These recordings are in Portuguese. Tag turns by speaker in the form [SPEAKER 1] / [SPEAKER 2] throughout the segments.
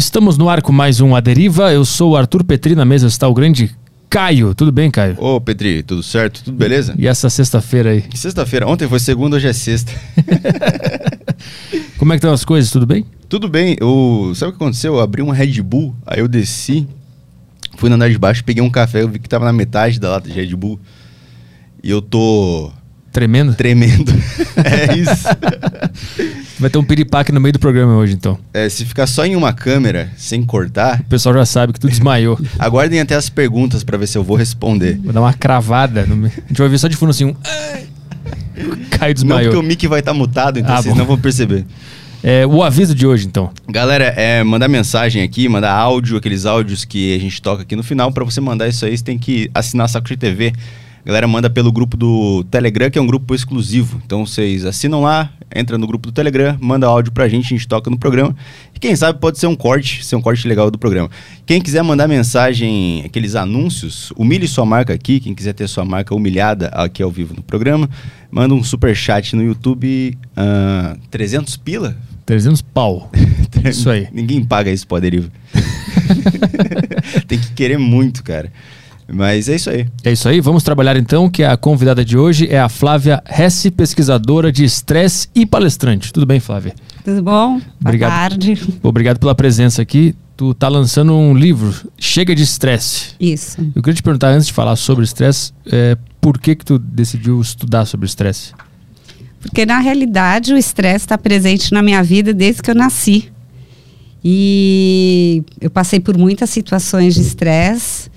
[SPEAKER 1] Estamos no ar com mais um A Deriva. Eu sou o Arthur Petri, na mesa está o grande Caio. Tudo bem, Caio?
[SPEAKER 2] Ô, Petri, tudo certo? Tudo beleza?
[SPEAKER 1] E essa sexta-feira aí?
[SPEAKER 2] Sexta-feira. Ontem foi segunda, hoje é sexta.
[SPEAKER 1] Como é que estão as coisas? Tudo bem?
[SPEAKER 2] Tudo bem. Eu, sabe o que aconteceu? Eu abri uma Red Bull, aí eu desci, fui no andar de baixo, peguei um café, eu vi que tava na metade da lata de Red Bull. E eu tô
[SPEAKER 1] Tremendo?
[SPEAKER 2] tremendo. é isso.
[SPEAKER 1] Vai ter um piripaque no meio do programa hoje, então.
[SPEAKER 2] É, se ficar só em uma câmera, sem cortar,
[SPEAKER 1] O pessoal já sabe que tu desmaiou.
[SPEAKER 2] aguardem até as perguntas pra ver se eu vou responder.
[SPEAKER 1] Vou dar uma cravada. No meio. A gente vai ver só de fundo assim um... "Ai". Caio
[SPEAKER 2] Não,
[SPEAKER 1] desmaiou.
[SPEAKER 2] porque o mic vai estar mutado, então
[SPEAKER 1] Ah,
[SPEAKER 2] vocês
[SPEAKER 1] bom.
[SPEAKER 2] não vão perceber.
[SPEAKER 1] É, o aviso de hoje, então.
[SPEAKER 2] Galera, é, mandar mensagem aqui, mandar áudio, aqueles áudios que a gente toca aqui no final. Pra você mandar isso aí, você tem que assinar Saco de TV. Galera, manda pelo grupo do Telegram, que é um grupo exclusivo. Então vocês assinam lá, entra no grupo do Telegram, manda áudio pra gente, a gente toca no programa. E quem sabe pode ser um corte, ser um corte legal do programa. Quem quiser mandar mensagem, aqueles anúncios, humilhe sua marca aqui. Quem quiser ter sua marca humilhada aqui ao vivo no programa, manda um super chat no YouTube. ah, 300 pila?
[SPEAKER 1] 300 pau. Isso aí.
[SPEAKER 2] Ninguém paga isso pro Deriva. Tem que querer muito, cara. Mas é isso aí.
[SPEAKER 1] É isso aí, vamos trabalhar então, que a convidada de hoje é a Flávia Hesse, pesquisadora de estresse e palestrante. Tudo bem, Flávia?
[SPEAKER 3] Tudo bom?
[SPEAKER 1] Obrigado.
[SPEAKER 3] Boa tarde.
[SPEAKER 1] Obrigado pela presença aqui. Tu tá lançando um livro, Chega de Estresse.
[SPEAKER 3] Isso.
[SPEAKER 1] Eu queria te perguntar, antes de falar sobre estresse, é, por que que tu decidiu estudar sobre estresse?
[SPEAKER 3] Porque na realidade o estresse está presente na minha vida desde que eu nasci. E eu passei por muitas situações de estresse.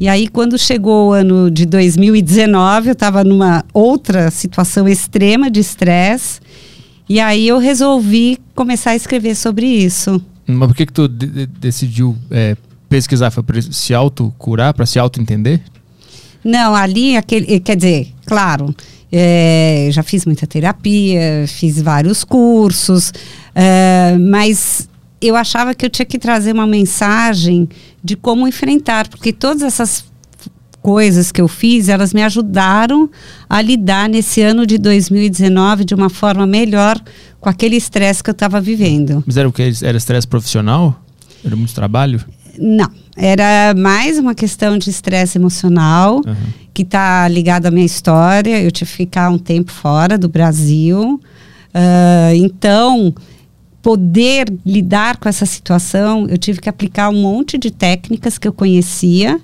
[SPEAKER 3] E aí, quando chegou o ano de 2019, eu estava numa outra situação extrema de estresse. E aí eu resolvi começar a escrever sobre isso.
[SPEAKER 1] Mas por que que tu de- de- decidiu é, pesquisar? Foi para se autocurar, para se auto-entender?
[SPEAKER 3] Não, ali, aquele, eh, quer dizer, claro, eh, já fiz muita terapia, fiz vários cursos, eh, mas eu achava que eu tinha que trazer uma mensagem de como enfrentar, porque todas essas coisas que eu fiz, elas me ajudaram a lidar nesse ano de 2019 de uma forma melhor com aquele estresse que eu estava vivendo.
[SPEAKER 1] Mas era o que? Era estresse profissional? Era muito trabalho?
[SPEAKER 3] Não, era mais uma questão de estresse emocional
[SPEAKER 1] Aham.
[SPEAKER 3] que está ligado à minha história. Eu tive que ficar um tempo fora do Brasil. Ah, então, poder lidar com essa situação, eu tive que aplicar um monte de técnicas que eu conhecia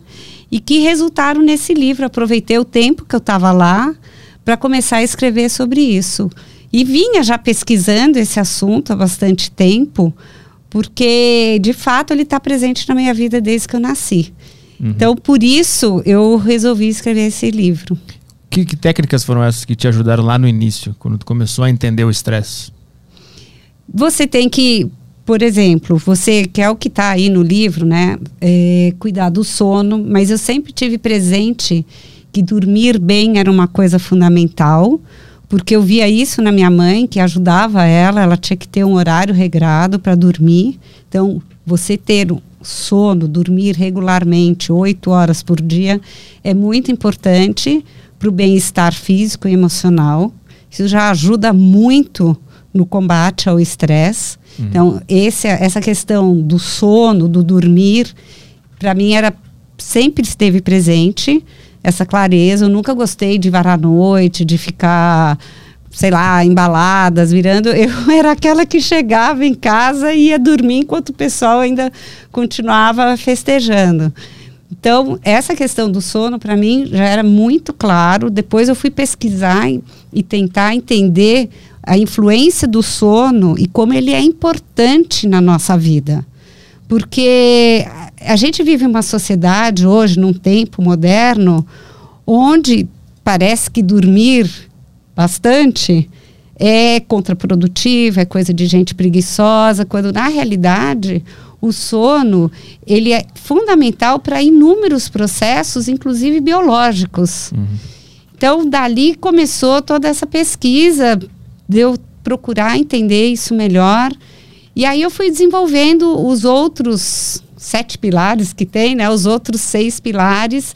[SPEAKER 3] e que resultaram nesse livro. Aproveitei o tempo que eu estava lá para começar a escrever sobre isso. E vinha já pesquisando esse assunto há bastante tempo, porque de fato ele está presente na minha vida desde que eu nasci. Então, por isso, eu resolvi escrever esse livro.
[SPEAKER 1] Que, que técnicas foram essas que te ajudaram lá no início, quando tu começou a entender o estresse?
[SPEAKER 3] Você tem que, por exemplo, você que é o que está aí no livro, né? é, cuidar do sono, mas eu sempre tive presente que dormir bem era uma coisa fundamental, porque eu via isso na minha mãe, que ajudava ela, ela tinha que ter um horário regrado para dormir. Então, você ter sono, dormir regularmente, oito horas por dia, é muito importante para o bem-estar físico e emocional. Isso já ajuda muito no combate ao estresse. Então, esse, essa questão do sono, do dormir, para mim era sempre esteve presente essa clareza. Eu nunca gostei de varar à noite, de ficar, sei lá, embaladas, virando. Eu era aquela que chegava em casa e ia dormir enquanto o pessoal ainda continuava festejando. Então, essa questão do sono, para mim, já era muito claro. Depois eu fui pesquisar e, e tentar entender a influência do sono e como ele é importante na nossa vida. Porque a- gente vive uma sociedade hoje, num tempo moderno, onde parece que dormir bastante é contraprodutivo, é coisa de gente preguiçosa, quando na realidade o sono ele é fundamental para inúmeros processos, inclusive biológicos. Então, dali começou toda essa pesquisa, de eu procurar entender isso melhor. E aí eu fui desenvolvendo os outros sete pilares que tem, né? Os outros seis pilares,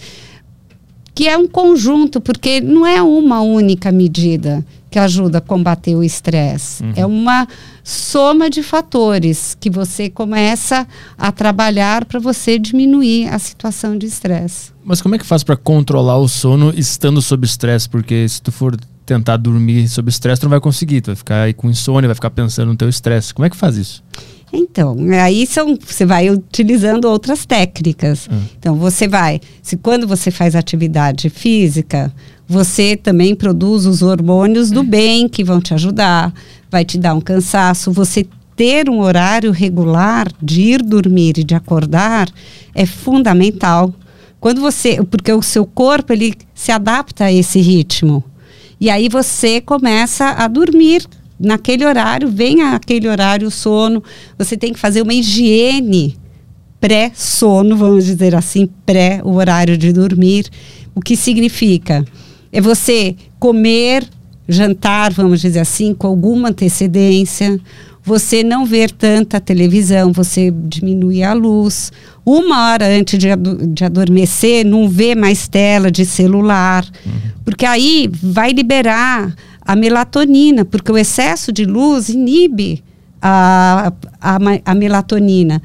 [SPEAKER 3] que é um conjunto, porque não é uma única medida que ajuda a combater o estresse. É uma soma de fatores que você começa a trabalhar para você diminuir a situação de estresse.
[SPEAKER 1] Mas como é que faz para controlar o sono estando sob estresse? Porque se tu for tentar dormir sob estresse, tu não vai conseguir, tu vai ficar aí com insônia, vai ficar pensando no teu estresse. Como é que faz isso?
[SPEAKER 3] Então, aí são, você vai utilizando outras técnicas. Hum. Então, você vai, se quando você faz atividade física, você também produz os hormônios do bem que vão te ajudar, vai te dar um cansaço. Você ter um horário regular de ir dormir e de acordar é fundamental. Quando você, porque o seu corpo ele se adapta a esse ritmo. E aí você começa a dormir naquele horário, vem aquele horário sono, você tem que fazer uma higiene pré-sono, vamos dizer assim, pré o horário de dormir. O que significa? É você comer, jantar, vamos dizer assim, com alguma antecedência, você não ver tanta televisão, você diminuir a luz. Uma hora antes de, de adormecer, não ver mais tela de celular, uhum. porque aí vai liberar a melatonina, porque o excesso de luz inibe a, a, a melatonina.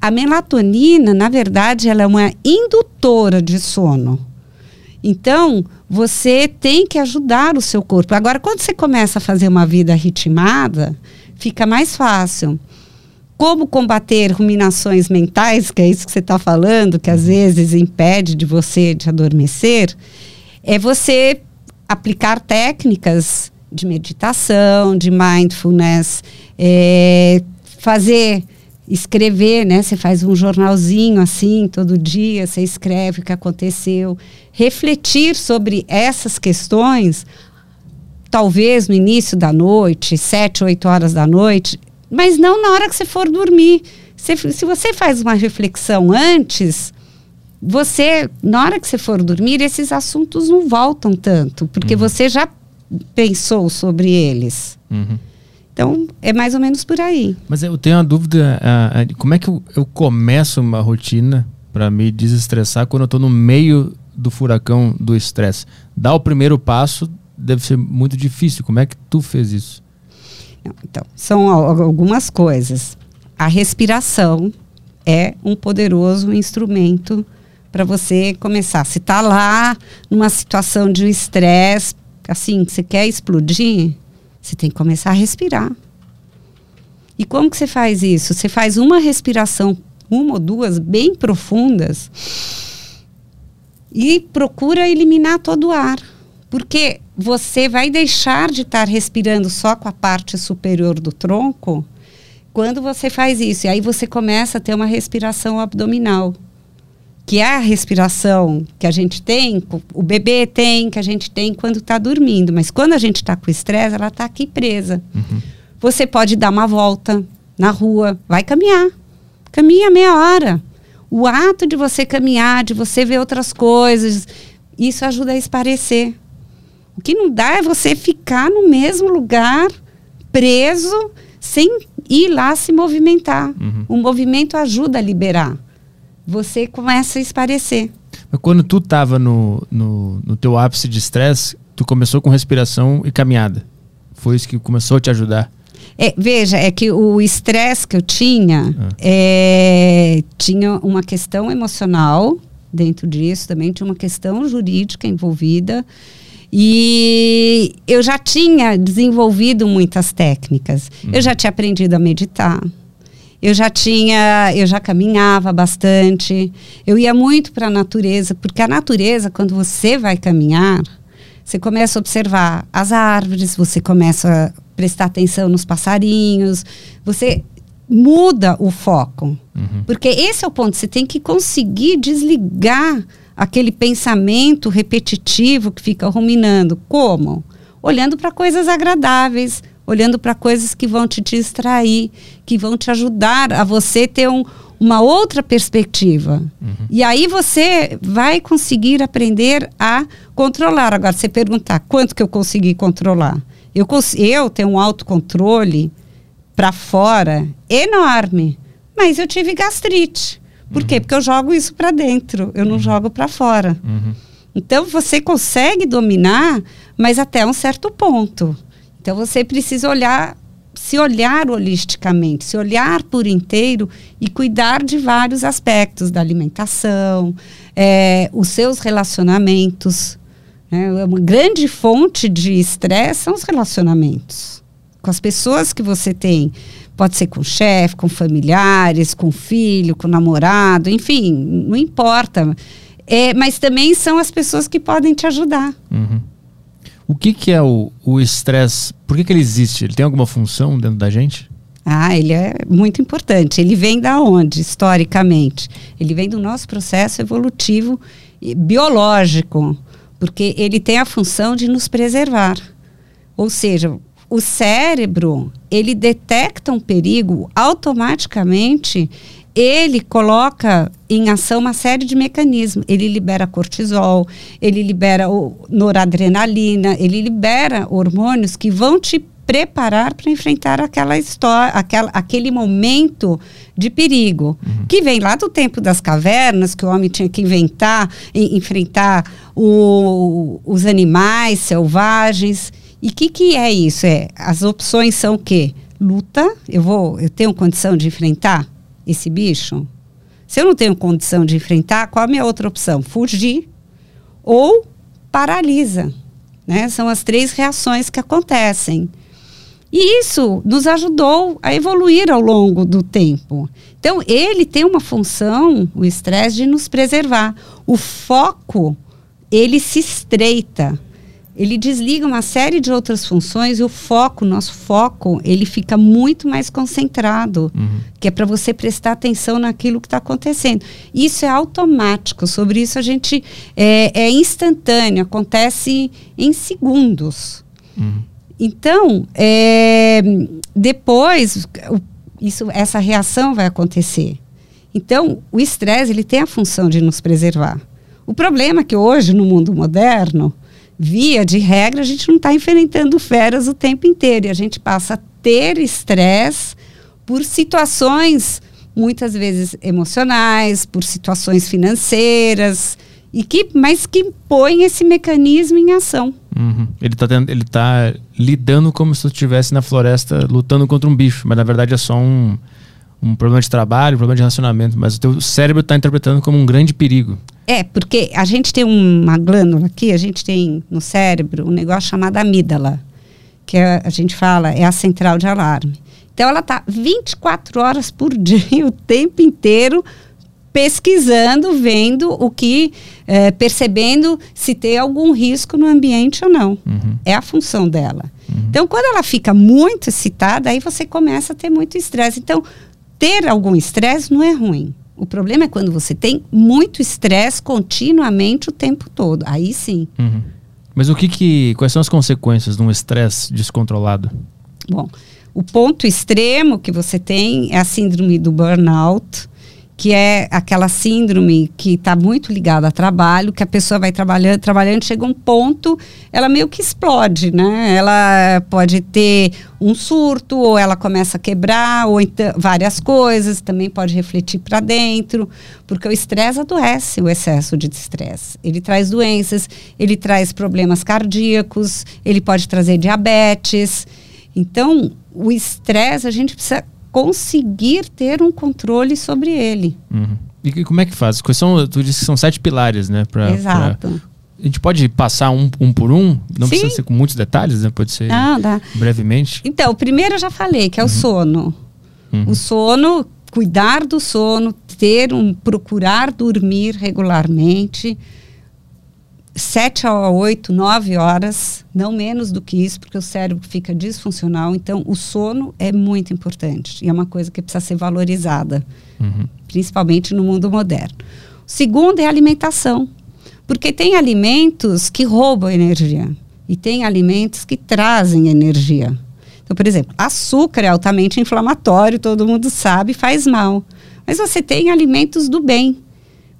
[SPEAKER 3] A melatonina, na verdade, ela é uma indutora de sono. Então, você tem que ajudar o seu corpo. Agora, quando você começa a fazer uma vida ritmada, fica mais fácil. Como combater ruminações mentais, que é isso que você está falando, que às vezes impede de você de adormecer, é você aplicar técnicas de meditação, de mindfulness, é, fazer escrever, né? Você faz um jornalzinho assim, todo dia, você escreve o que aconteceu. Refletir sobre essas questões, talvez no início da noite, sete, oito horas da noite, mas não na hora que você for dormir. Se, se você faz uma reflexão antes, você, na hora que você for dormir, esses assuntos não voltam tanto, porque uhum. você já pensou sobre eles. Uhum. Então, é mais ou menos por aí.
[SPEAKER 1] Mas eu tenho uma dúvida: uh, como é que eu, eu começo uma rotina para me desestressar quando eu estou no meio do furacão do estresse? Dar o primeiro passo deve ser muito difícil. Como é que tu fez isso?
[SPEAKER 3] Então, são algumas coisas. A respiração é um poderoso instrumento para você começar. Se está lá numa situação de estresse, assim, você quer explodir, você tem que começar a respirar. E como que você faz isso? Você faz uma respiração, uma ou duas, bem profundas, e procura eliminar todo o ar. Porque você vai deixar de estar respirando só com a parte superior do tronco quando você faz isso. E aí você começa a ter uma respiração abdominal que é a respiração que a gente tem, o bebê tem, que a gente tem quando está dormindo. Mas quando a gente está com estresse, ela está aqui presa. Uhum. Você pode dar uma volta na rua, vai caminhar. Caminha meia hora. O ato de você caminhar, de você ver outras coisas, isso ajuda a esparecer. O que não dá é você ficar no mesmo lugar, preso, sem ir lá se movimentar. Uhum. O movimento ajuda a liberar você começa a esparecer.
[SPEAKER 1] Mas quando tu estava no, no, no teu ápice de estresse, tu começou com respiração e caminhada. Foi isso que começou a te ajudar?
[SPEAKER 3] É, veja, é que o estresse que eu tinha ah. é, tinha uma questão emocional dentro disso, também tinha uma questão jurídica envolvida. E eu já tinha desenvolvido muitas técnicas. Uhum. Eu já tinha aprendido a meditar eu já tinha, eu já caminhava bastante. Eu ia muito para a natureza, porque a natureza, quando você vai caminhar, você começa a observar as árvores, você começa a prestar atenção nos passarinhos, você muda o foco. Uhum. Porque esse é o ponto, você tem que conseguir desligar aquele pensamento repetitivo que fica ruminando. Como? Olhando para coisas agradáveis, olhando para coisas que vão te distrair, que vão te ajudar a você ter um, uma outra perspectiva. Uhum. E aí você vai conseguir aprender a controlar. Agora, você perguntar quanto que eu consegui controlar. Eu, eu tenho um autocontrole para fora enorme, mas eu tive gastrite. Por uhum. quê? Porque eu jogo isso para dentro, eu não uhum. jogo para fora. Uhum. Então você consegue dominar, mas até um certo ponto. Então você precisa olhar se olhar holisticamente, se olhar por inteiro e cuidar de vários aspectos da alimentação, é, os seus relacionamentos. Né? Uma grande fonte de estresse são os relacionamentos com as pessoas que você tem. Pode ser com o chefe, com familiares, com filho, com namorado, enfim, não importa. É, mas também são as pessoas que podem te ajudar.
[SPEAKER 1] Uhum. O que, que é o estresse? Por que, que ele existe? Ele tem alguma função dentro da gente?
[SPEAKER 3] Ah, ele é muito importante. Ele vem da onde, historicamente? Ele vem do nosso processo evolutivo biológico, porque ele tem a função de nos preservar. Ou seja, o cérebro, ele detecta um perigo automaticamente, ele coloca em ação uma série de mecanismos. Ele libera cortisol, ele libera noradrenalina, ele libera hormônios que vão te preparar para enfrentar aquela história, aquela, aquele momento de perigo, uhum. que vem lá do tempo das cavernas, que o homem tinha que inventar, e, enfrentar o, os animais selvagens. E o que, que é isso? É, as opções são o quê? Luta, eu vou, eu tenho condição de enfrentar esse bicho? Se eu não tenho condição de enfrentar, qual a minha outra opção? Fugir ou paralisa. Né? São as três reações que acontecem. E isso nos ajudou a evoluir ao longo do tempo. Então, ele tem uma função, o estresse, de nos preservar. O foco, ele se estreita ele desliga uma série de outras funções e o foco, nosso foco, ele fica muito mais concentrado, uhum. que é para você prestar atenção naquilo que está acontecendo. Isso é automático, sobre isso a gente é, é instantâneo, acontece em segundos. Uhum. Então, é, depois, isso, essa reação vai acontecer. Então, o estresse ele tem a função de nos preservar. O problema é que hoje, no mundo moderno, via de regra, a gente não está enfrentando feras o tempo inteiro. E a gente passa a ter estresse por situações, muitas vezes emocionais, por situações financeiras, e que, mas que põe esse mecanismo em ação.
[SPEAKER 1] Uhum. Ele está ele tá lidando como se estivesse na floresta lutando contra um bicho, mas na verdade é só um, um problema de trabalho, um problema de relacionamento, mas o teu cérebro está interpretando como um grande perigo.
[SPEAKER 3] É, porque a gente tem uma glândula aqui, a gente tem no cérebro um negócio chamado amígdala, que é, a gente fala é a central de alarme. Então ela está 24 horas por dia, o tempo inteiro, pesquisando, vendo o que, é, percebendo se tem algum risco no ambiente ou não. Uhum. É a função dela. Uhum. Então, quando ela fica muito excitada, aí você começa a ter muito estresse. Então, ter algum estresse não é ruim. O problema é quando você tem muito estresse continuamente o tempo todo. Aí sim.
[SPEAKER 1] Uhum. Mas o que, que quais são as consequências de um estresse descontrolado?
[SPEAKER 3] Bom, o ponto extremo que você tem é a síndrome do burnout, que é aquela síndrome que está muito ligada a trabalho, que a pessoa vai trabalhando, trabalhando, chega um ponto, ela meio que explode, né? Ela pode ter um surto, ou ela começa a quebrar, ou então várias coisas, também pode refletir para dentro, porque o estresse adoece, o excesso de estresse. Ele traz doenças, ele traz problemas cardíacos, ele pode trazer diabetes. Então, o estresse, a gente precisa conseguir ter um controle sobre ele.
[SPEAKER 1] Uhum. E como é que faz? São, tu disse que são sete pilares, né?
[SPEAKER 3] Pra, Exato. Pra...
[SPEAKER 1] A gente pode passar um, um por um? Não Sim. precisa ser com muitos detalhes, né? Pode ser Não, brevemente.
[SPEAKER 3] Então, o primeiro eu já falei, que é o uhum. sono. Uhum. O sono, cuidar do sono, ter um, procurar dormir regularmente sete a oito, nove horas, não menos do que isso, porque o cérebro fica disfuncional. Então, o sono é muito importante e é uma coisa que precisa ser valorizada, uhum. principalmente no mundo moderno. O segundo é a alimentação, porque tem alimentos que roubam energia e tem alimentos que trazem energia. Então, por exemplo, açúcar é altamente inflamatório, todo mundo sabe, faz mal. Mas você tem alimentos do bem,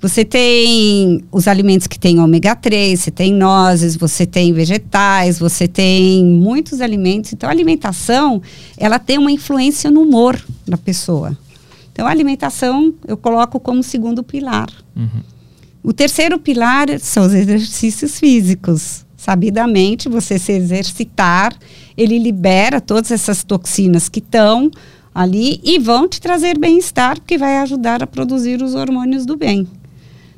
[SPEAKER 3] você tem os alimentos que têm ômega 3, você tem nozes, você tem vegetais, você tem muitos alimentos. Então, a alimentação, ela tem uma influência no humor da pessoa. Então, a alimentação eu coloco como segundo pilar. Uhum. O terceiro pilar são os exercícios físicos. sabidamente, você se exercitar, ele libera todas essas toxinas que estão ali e vão te trazer bem-estar, porque vai ajudar a produzir os hormônios do bem.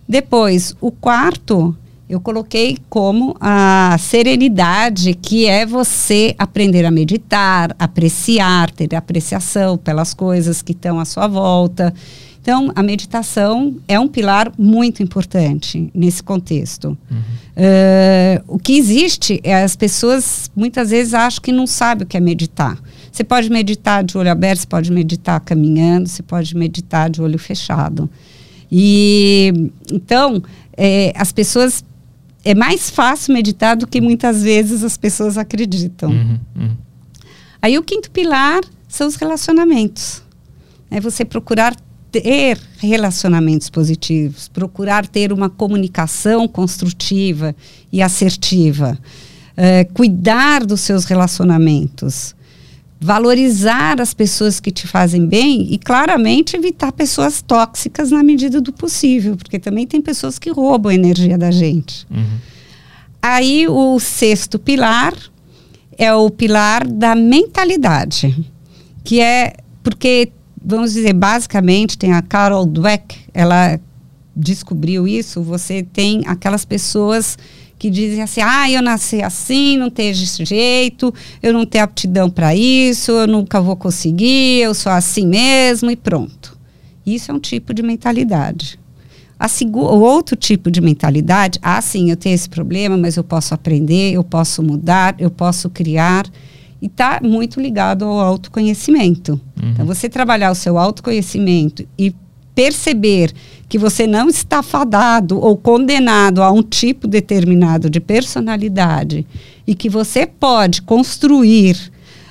[SPEAKER 3] Depois, o quarto, eu coloquei como a serenidade, que é você aprender a meditar, apreciar, ter apreciação pelas coisas que estão à sua volta. Então, a meditação é um pilar muito importante nesse contexto. Uhum. Uh, o que existe é as pessoas muitas vezes acham que não sabem o que é meditar. Você pode meditar de olho aberto, você pode meditar caminhando, você pode meditar de olho fechado. E então, é, as pessoas. É mais fácil meditar do que muitas vezes as pessoas acreditam. Uhum, uhum. Aí o quinto pilar são os relacionamentos. É você procurar ter relacionamentos positivos, procurar ter uma comunicação construtiva e assertiva, é, cuidar dos seus relacionamentos, valorizar as pessoas que te fazem bem e claramente evitar pessoas tóxicas na medida do possível, porque também tem pessoas que roubam a energia da gente. Uhum. Aí o sexto pilar é o pilar da mentalidade, que é porque vamos dizer basicamente tem a Carol Dweck, ela descobriu isso. Você tem aquelas pessoas que dizem assim: ah, eu nasci assim, não tenho jeito, eu não tenho aptidão para isso, eu nunca vou conseguir, eu sou assim mesmo e pronto. Isso é um tipo de mentalidade. A o outro tipo de mentalidade, ah, sim, eu tenho esse problema, mas eu posso aprender, eu posso mudar, eu posso criar. E está muito ligado ao autoconhecimento. Uhum. Então, você trabalhar o seu autoconhecimento e perceber que você não está fadado ou condenado a um tipo determinado de personalidade e que você pode construir,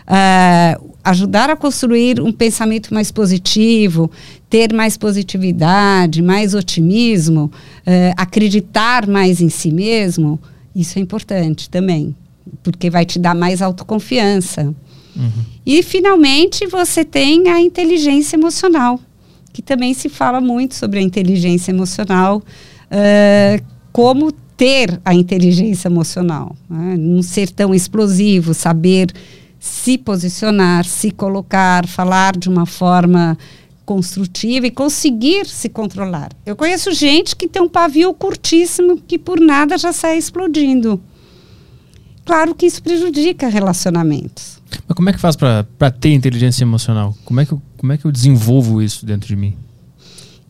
[SPEAKER 3] uh, ajudar a construir um pensamento mais positivo, ter mais positividade, mais otimismo, uh, acreditar mais em si mesmo, isso é importante também, porque vai te dar mais autoconfiança. Uhum. E, finalmente, você tem a inteligência emocional que também se fala muito sobre a inteligência emocional, uh, como ter a inteligência emocional, né? não ser tão explosivo, saber se posicionar, se colocar, falar de uma forma construtiva e conseguir se controlar. Eu conheço gente que tem um pavio curtíssimo que por nada já sai explodindo. Claro que isso prejudica relacionamentos.
[SPEAKER 1] Mas como é que faz para ter inteligência emocional? Como é, que eu, como é que eu desenvolvo isso dentro de mim?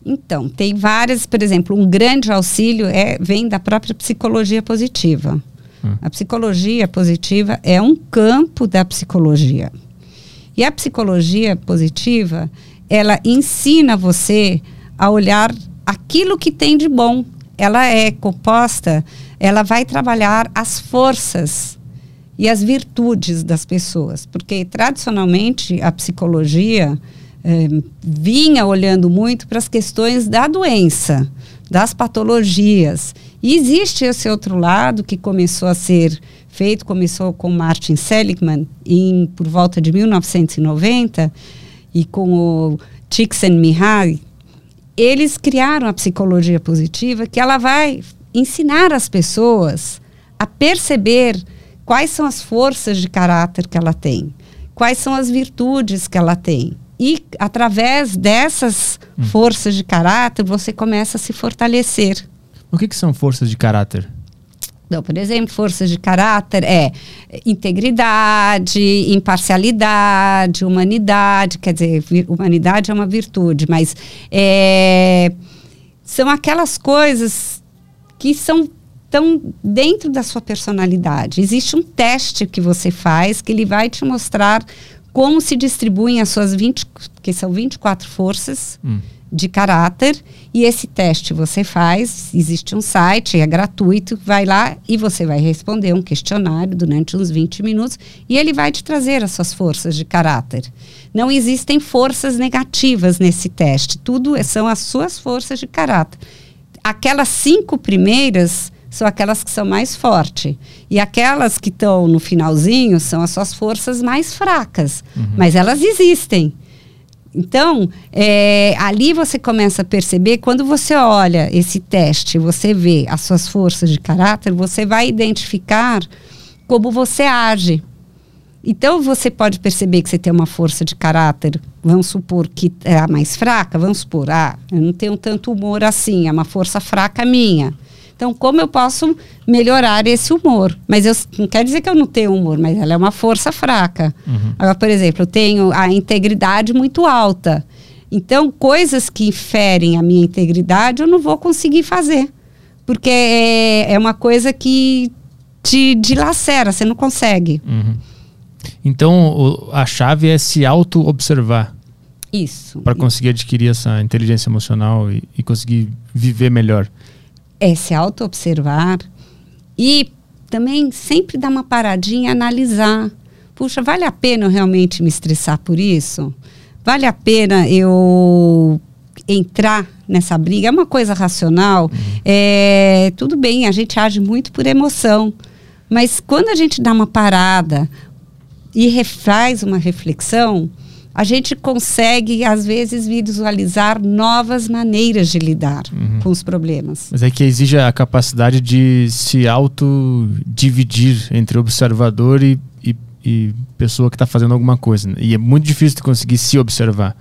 [SPEAKER 3] Então, tem várias, por exemplo, um grande auxílio é, vem da própria psicologia positiva. Hum. A psicologia positiva é um campo da psicologia. E a psicologia positiva, ela ensina você a olhar aquilo que tem de bom. Ela é composta, ela vai trabalhar as forças e as virtudes das pessoas, porque tradicionalmente a psicologia eh, vinha olhando muito para as questões da doença, das patologias. E existe esse outro lado que começou a ser feito, começou com Martin Seligman em, por volta de 1990 e com o Csikszentmihalyi, eles criaram a psicologia positiva que ela vai ensinar as pessoas a perceber quais são as forças de caráter que ela tem, quais são as virtudes que ela tem. E através dessas hum. forças de caráter, você começa a se fortalecer.
[SPEAKER 1] O que, que são forças de caráter?
[SPEAKER 3] Então, por exemplo, forças de caráter é integridade, imparcialidade, humanidade. Quer dizer, humanidade é uma virtude, mas é, são aquelas coisas que são estão dentro da sua personalidade. Existe um teste que você faz que ele vai te mostrar como se distribuem as suas 20, que são 24 forças hum. de caráter. E esse teste você faz, existe um site, é gratuito, vai lá e você vai responder um questionário durante uns 20 minutos e ele vai te trazer as suas forças de caráter. Não existem forças negativas nesse teste, tudo são as suas forças de caráter. Aquelas cinco primeiras são aquelas que são mais fortes. E aquelas que estão no finalzinho são as suas forças mais fracas. Uhum. Mas elas existem. Então, é, ali você começa a perceber, quando você olha esse teste, você vê as suas forças de caráter, você vai identificar como você age. Então, você pode perceber que você tem uma força de caráter, vamos supor que é a mais fraca, vamos supor, ah, eu não tenho tanto humor assim, é uma força fraca minha. Então, como eu posso melhorar esse humor? Mas eu, não quer dizer que eu não tenho humor, mas ela é uma força fraca. Uhum. Agora, por exemplo, eu tenho a integridade muito alta. Então, coisas que ferem a minha integridade, eu não vou conseguir fazer. Porque é, é uma coisa que te dilacera, você não consegue.
[SPEAKER 1] Uhum. Então, o, a chave é se auto-observar.
[SPEAKER 3] Isso.
[SPEAKER 1] Para conseguir adquirir essa inteligência emocional e, e conseguir viver melhor
[SPEAKER 3] é se auto-observar e também sempre dar uma paradinha e analisar. Puxa, vale a pena eu realmente me estressar por isso? Vale a pena eu entrar nessa briga? É uma coisa racional. Uhum. É, tudo bem, a gente age muito por emoção. Mas quando a gente dá uma parada e refaz uma reflexão, a gente consegue, às vezes, visualizar novas maneiras de lidar uhum. com os problemas.
[SPEAKER 1] Mas é que exige a capacidade de se autodividir entre observador e, e, e pessoa que está fazendo alguma coisa. Né? E é muito difícil de conseguir se observar.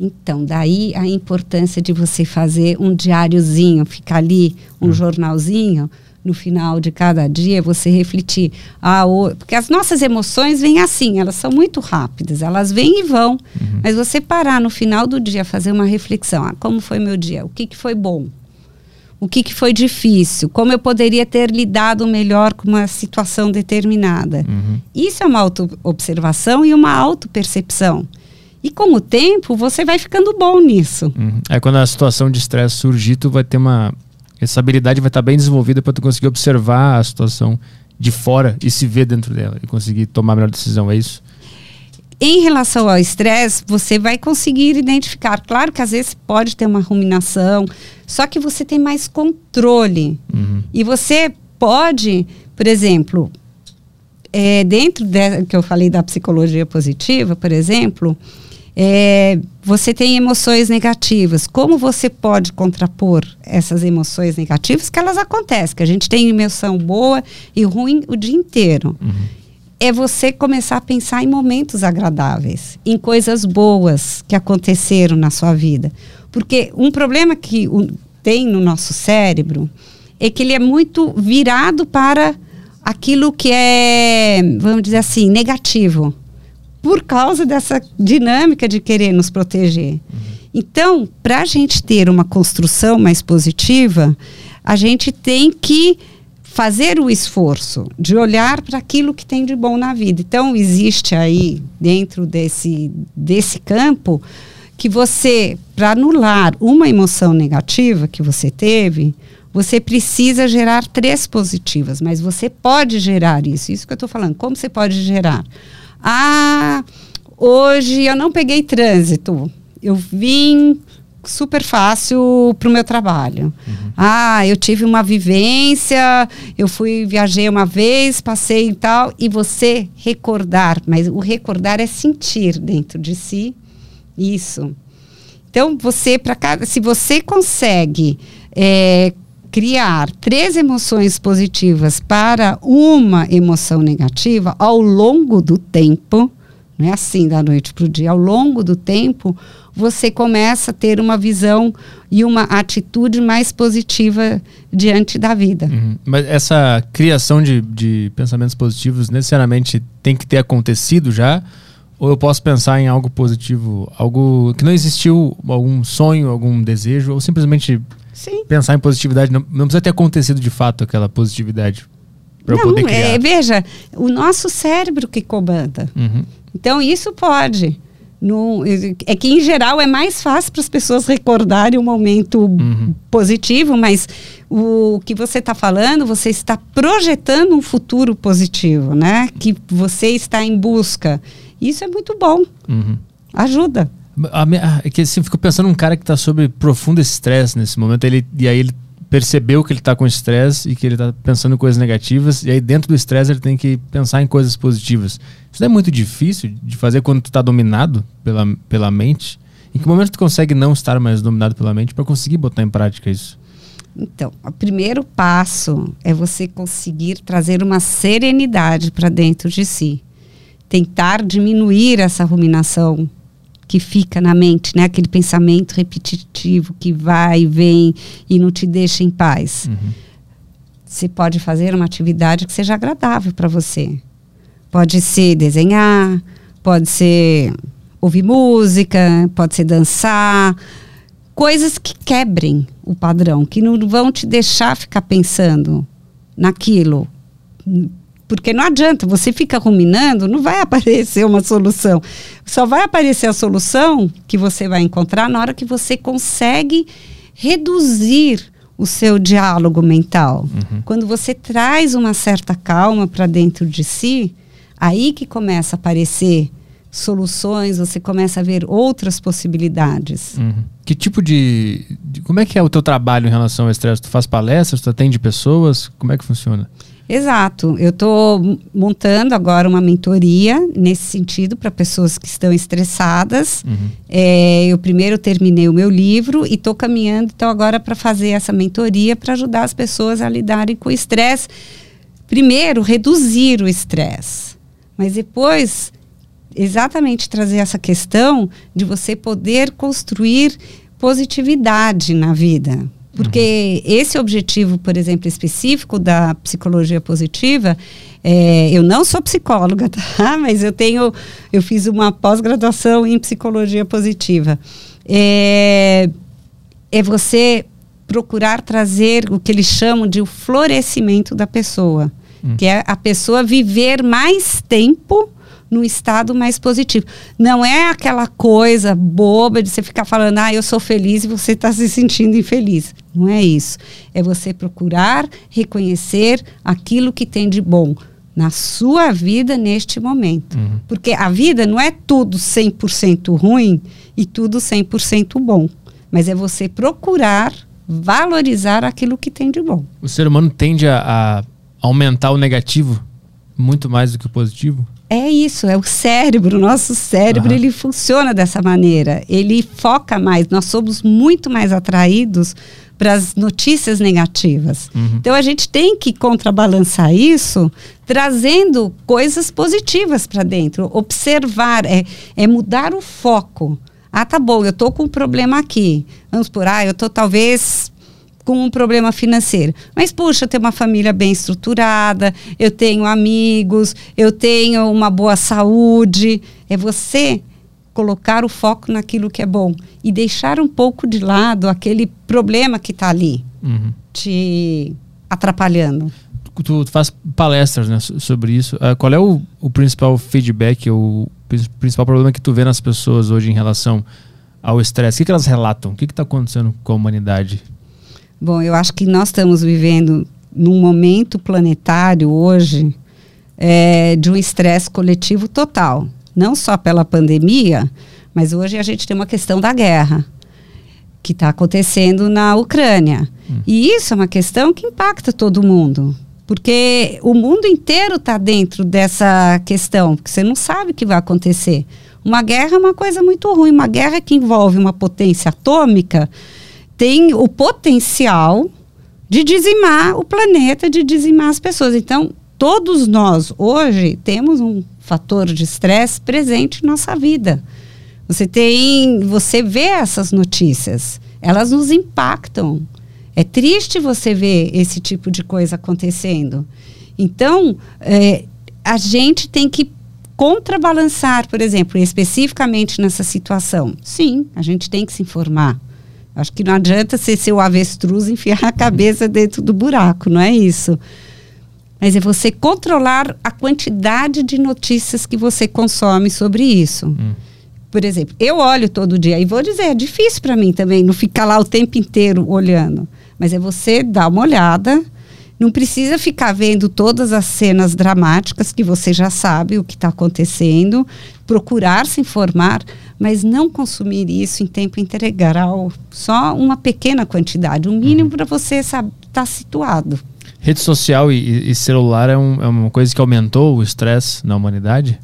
[SPEAKER 3] Então, daí a importância de você fazer um diáriozinho, ficar ali, um uhum. jornalzinho, no final de cada dia você refletir. Ah, o, porque as nossas emoções vêm assim, elas são muito rápidas, elas vêm e vão. Uhum. Mas você parar no final do dia, fazer uma reflexão. Ah, como foi meu dia? O que, que foi bom? O que, que foi difícil? Como eu poderia ter lidado melhor com uma situação determinada? Uhum. Isso é uma auto-observação e uma auto-percepção. E com o tempo, você vai ficando bom nisso.
[SPEAKER 1] Uhum. É quando a situação de estresse surgir, tu vai ter uma essa habilidade vai estar bem desenvolvida para tu conseguir observar a situação de fora e se ver dentro dela e conseguir tomar a melhor decisão, é isso?
[SPEAKER 3] Em relação ao estresse, você vai conseguir identificar. Claro que às vezes pode ter uma ruminação, só que você tem mais controle. Uhum. E você pode, por exemplo, é, dentro de, que eu falei da psicologia positiva, por exemplo, é, você tem emoções negativas. Como você pode contrapor essas emoções negativas? Que elas acontecem, que a gente tem emoção boa e ruim o dia inteiro. Uhum. É você começar a pensar em momentos agradáveis, em coisas boas que aconteceram na sua vida. Porque um problema que o, tem no nosso cérebro é que ele é muito virado para aquilo que é, vamos dizer assim, negativo por causa dessa dinâmica de querer nos proteger. Uhum. Então, para a gente ter uma construção mais positiva, a gente tem que fazer o esforço de olhar para aquilo que tem de bom na vida. Então, existe aí, dentro desse, desse campo, que você, para anular uma emoção negativa que você teve, você precisa gerar três positivas, mas você pode gerar isso. Isso que eu estou falando. Como você pode gerar? Ah, hoje eu não peguei trânsito. Eu vim super fácil para o meu trabalho. Uhum. Ah, eu tive uma vivência, eu fui, viajei uma vez, passei e tal, e você recordar, mas o recordar é sentir dentro de si isso. Então, você, para cada, se você consegue é, criar três emoções positivas para uma emoção negativa ao longo do tempo, não é assim da noite para o dia, ao longo do tempo, você começa a ter uma visão e uma atitude mais positiva diante da vida.
[SPEAKER 1] Uhum. Mas essa criação de, de pensamentos positivos necessariamente tem que ter acontecido já? Ou eu posso pensar em algo positivo, algo que não existiu, algum sonho, algum desejo, ou simplesmente Sim. Pensar em positividade não, não precisa ter acontecido de fato aquela positividade.
[SPEAKER 3] Não, poder criar. É, veja, o nosso cérebro que comanda. Uhum. Então, isso pode. No, é que, em geral, é mais fácil para as pessoas recordarem um momento uhum. positivo, mas o que você está falando, você está projetando um futuro positivo, né? Que você está em busca. Isso é muito bom. Uhum. Ajuda.
[SPEAKER 1] É que assim, fico pensando num cara que está sob profundo estresse nesse momento, ele, e aí ele percebeu que ele está com estresse e que ele está pensando em coisas negativas, e aí dentro do estresse ele tem que pensar em coisas positivas. Isso não é muito difícil de fazer quando tu está dominado pela, pela mente? Em que momento tu consegue não estar mais dominado pela mente para conseguir botar em prática isso?
[SPEAKER 3] Então, o primeiro passo é você conseguir trazer uma serenidade para dentro de si. Tentar diminuir essa ruminação que fica na mente, né? Aquele pensamento repetitivo que vai e vem e não te deixa em paz. Uhum. Você pode fazer uma atividade que seja agradável para você. Pode ser desenhar, pode ser ouvir música, pode ser dançar, coisas que quebrem o padrão, que não vão te deixar ficar pensando naquilo. Porque não adianta, você fica ruminando, não vai aparecer uma solução. Só vai aparecer a solução que você vai encontrar na hora que você consegue reduzir o seu diálogo mental. Uhum. Quando você traz uma certa calma para dentro de si, aí que começa a aparecer soluções, você começa a ver outras possibilidades.
[SPEAKER 1] Uhum. Que tipo de, de, Como é que é o teu trabalho em relação ao estresse? Tu faz palestras, tu atende pessoas? Como é que funciona?
[SPEAKER 3] Exato. Eu estou montando agora uma mentoria nesse sentido para pessoas que estão estressadas. Uhum. É, eu primeiro terminei o meu livro e estou caminhando então agora para fazer essa mentoria para ajudar as pessoas a lidarem com o estresse. Primeiro, reduzir o estresse, mas depois exatamente trazer essa questão de você poder construir positividade na vida. Porque uhum. esse objetivo, por exemplo, específico da psicologia positiva, é, eu não sou psicóloga, tá? Mas eu tenho, eu fiz uma pós-graduação em psicologia positiva. É, é você procurar trazer o que eles chamam de o florescimento da pessoa, uhum. que é a pessoa viver mais tempo no estado mais positivo. Não é aquela coisa boba de você ficar falando, ah, eu sou feliz e você está se sentindo infeliz. Não é isso. É você procurar reconhecer aquilo que tem de bom na sua vida neste momento. Uhum. Porque a vida não é tudo 100% ruim e tudo 100% bom. Mas é você procurar valorizar aquilo que tem de bom.
[SPEAKER 1] O ser humano tende a, a aumentar o negativo muito mais do que o positivo?
[SPEAKER 3] É isso, é o cérebro. O nosso cérebro, uhum. ele funciona dessa maneira. Ele foca mais. Nós somos muito mais atraídos para as notícias negativas. Uhum. Então a gente tem que contrabalançar isso trazendo coisas positivas para dentro. Observar, é, é mudar o foco. Ah, tá bom, eu tô com um problema aqui. Vamos por, ah, eu tô talvez com um problema financeiro. Mas, puxa, eu tenho uma família bem estruturada, eu tenho amigos, eu tenho uma boa saúde. É você colocar o foco naquilo que é bom e deixar um pouco de lado aquele problema que está ali uhum. te atrapalhando.
[SPEAKER 1] Tu, tu, faz palestras né, sobre isso. Uh, qual é o, o principal feedback, o principal problema que tu vê nas pessoas hoje em relação ao estresse? O que, que elas relatam? O que está acontecendo com a humanidade?
[SPEAKER 3] Bom, eu acho que nós estamos vivendo num momento planetário hoje é, de um estresse coletivo total. Não só pela pandemia, mas hoje a gente tem uma questão da guerra que está acontecendo na Ucrânia. Hum. E isso é uma questão que impacta todo mundo. Porque o mundo inteiro está dentro dessa questão, porque você não sabe o que vai acontecer. Uma guerra é uma coisa muito ruim. Uma guerra que envolve uma potência atômica tem o potencial de dizimar o planeta, de dizimar as pessoas. Então, todos nós hoje temos um fator de estresse presente em nossa vida. Você tem, você vê essas notícias, elas nos impactam. É triste você ver esse tipo de coisa acontecendo. Então, é, a gente tem que contrabalançar, por exemplo, especificamente nessa situação. Sim, a gente tem que se informar. Acho que não adianta ser seu avestruz enfiar a cabeça dentro do buraco, não é isso. Mas é você controlar a quantidade de notícias que você consome sobre isso. Hum. Por exemplo, eu olho todo dia e vou dizer, é difícil para mim também não ficar lá o tempo inteiro olhando. Mas é você dar uma olhada, não precisa ficar vendo todas as cenas dramáticas que você já sabe o que está acontecendo, procurar se informar, mas não consumir isso em tempo integral, só uma pequena quantidade, o um mínimo uhum. para você estar tá situado.
[SPEAKER 1] Rede social e, e celular é, um, é, uma coisa que aumentou o estresse na humanidade?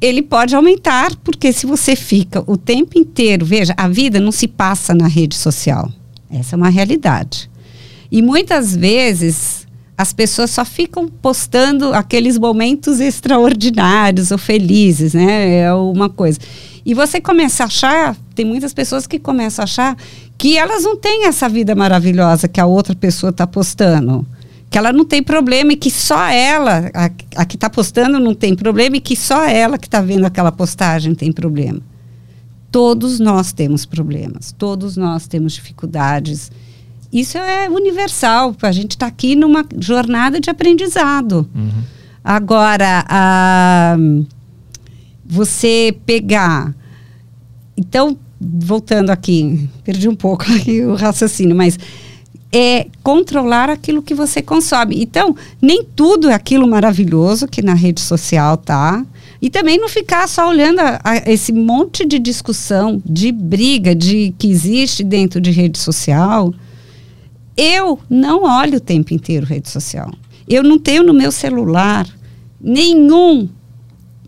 [SPEAKER 3] ele pode aumentar, porque se você fica o tempo inteiro, veja, a vida não se passa na rede social. Essa é uma realidade. E muitas vezes as pessoas só ficam postando aqueles momentos extraordinários ou felizes, né? É uma coisa. E você começa a achar, tem muitas pessoas que começam a achar que elas não têm essa vida maravilhosa que a outra pessoa está postando que ela não tem problema e que só ela, a, a que está postando não tem problema e que só ela que está vendo aquela postagem tem problema. Todos nós temos problemas, todos nós temos dificuldades. Isso é universal, a gente está aqui numa jornada de aprendizado. Uhum. Agora, a, você pegar. Então, voltando aqui, perdi um pouco o raciocínio, mas é controlar aquilo que você consome. Então, nem tudo é aquilo maravilhoso que na rede social tá. E também não ficar só olhando a, a esse monte de discussão, de briga de que existe dentro de rede social. Eu não olho o tempo inteiro rede social. Eu não tenho no meu celular nenhum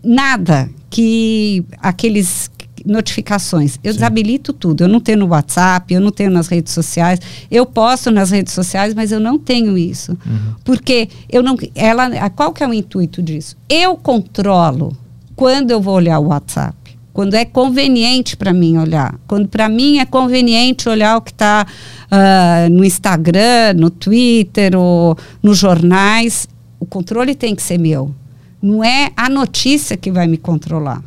[SPEAKER 3] nada que aqueles notificações. Eu Sim. desabilito tudo. Eu não tenho no WhatsApp, eu não tenho nas redes sociais. Eu posto nas redes sociais, mas eu não tenho isso. Uhum. Porque eu não. Ela, qual que é o intuito disso? Eu controlo quando eu vou olhar o WhatsApp. Quando é conveniente para mim olhar. Quando para mim é conveniente olhar o que está uh, ah, no Instagram, no Twitter ou nos jornais, o controle tem que ser meu. Não é a notícia que vai me controlar.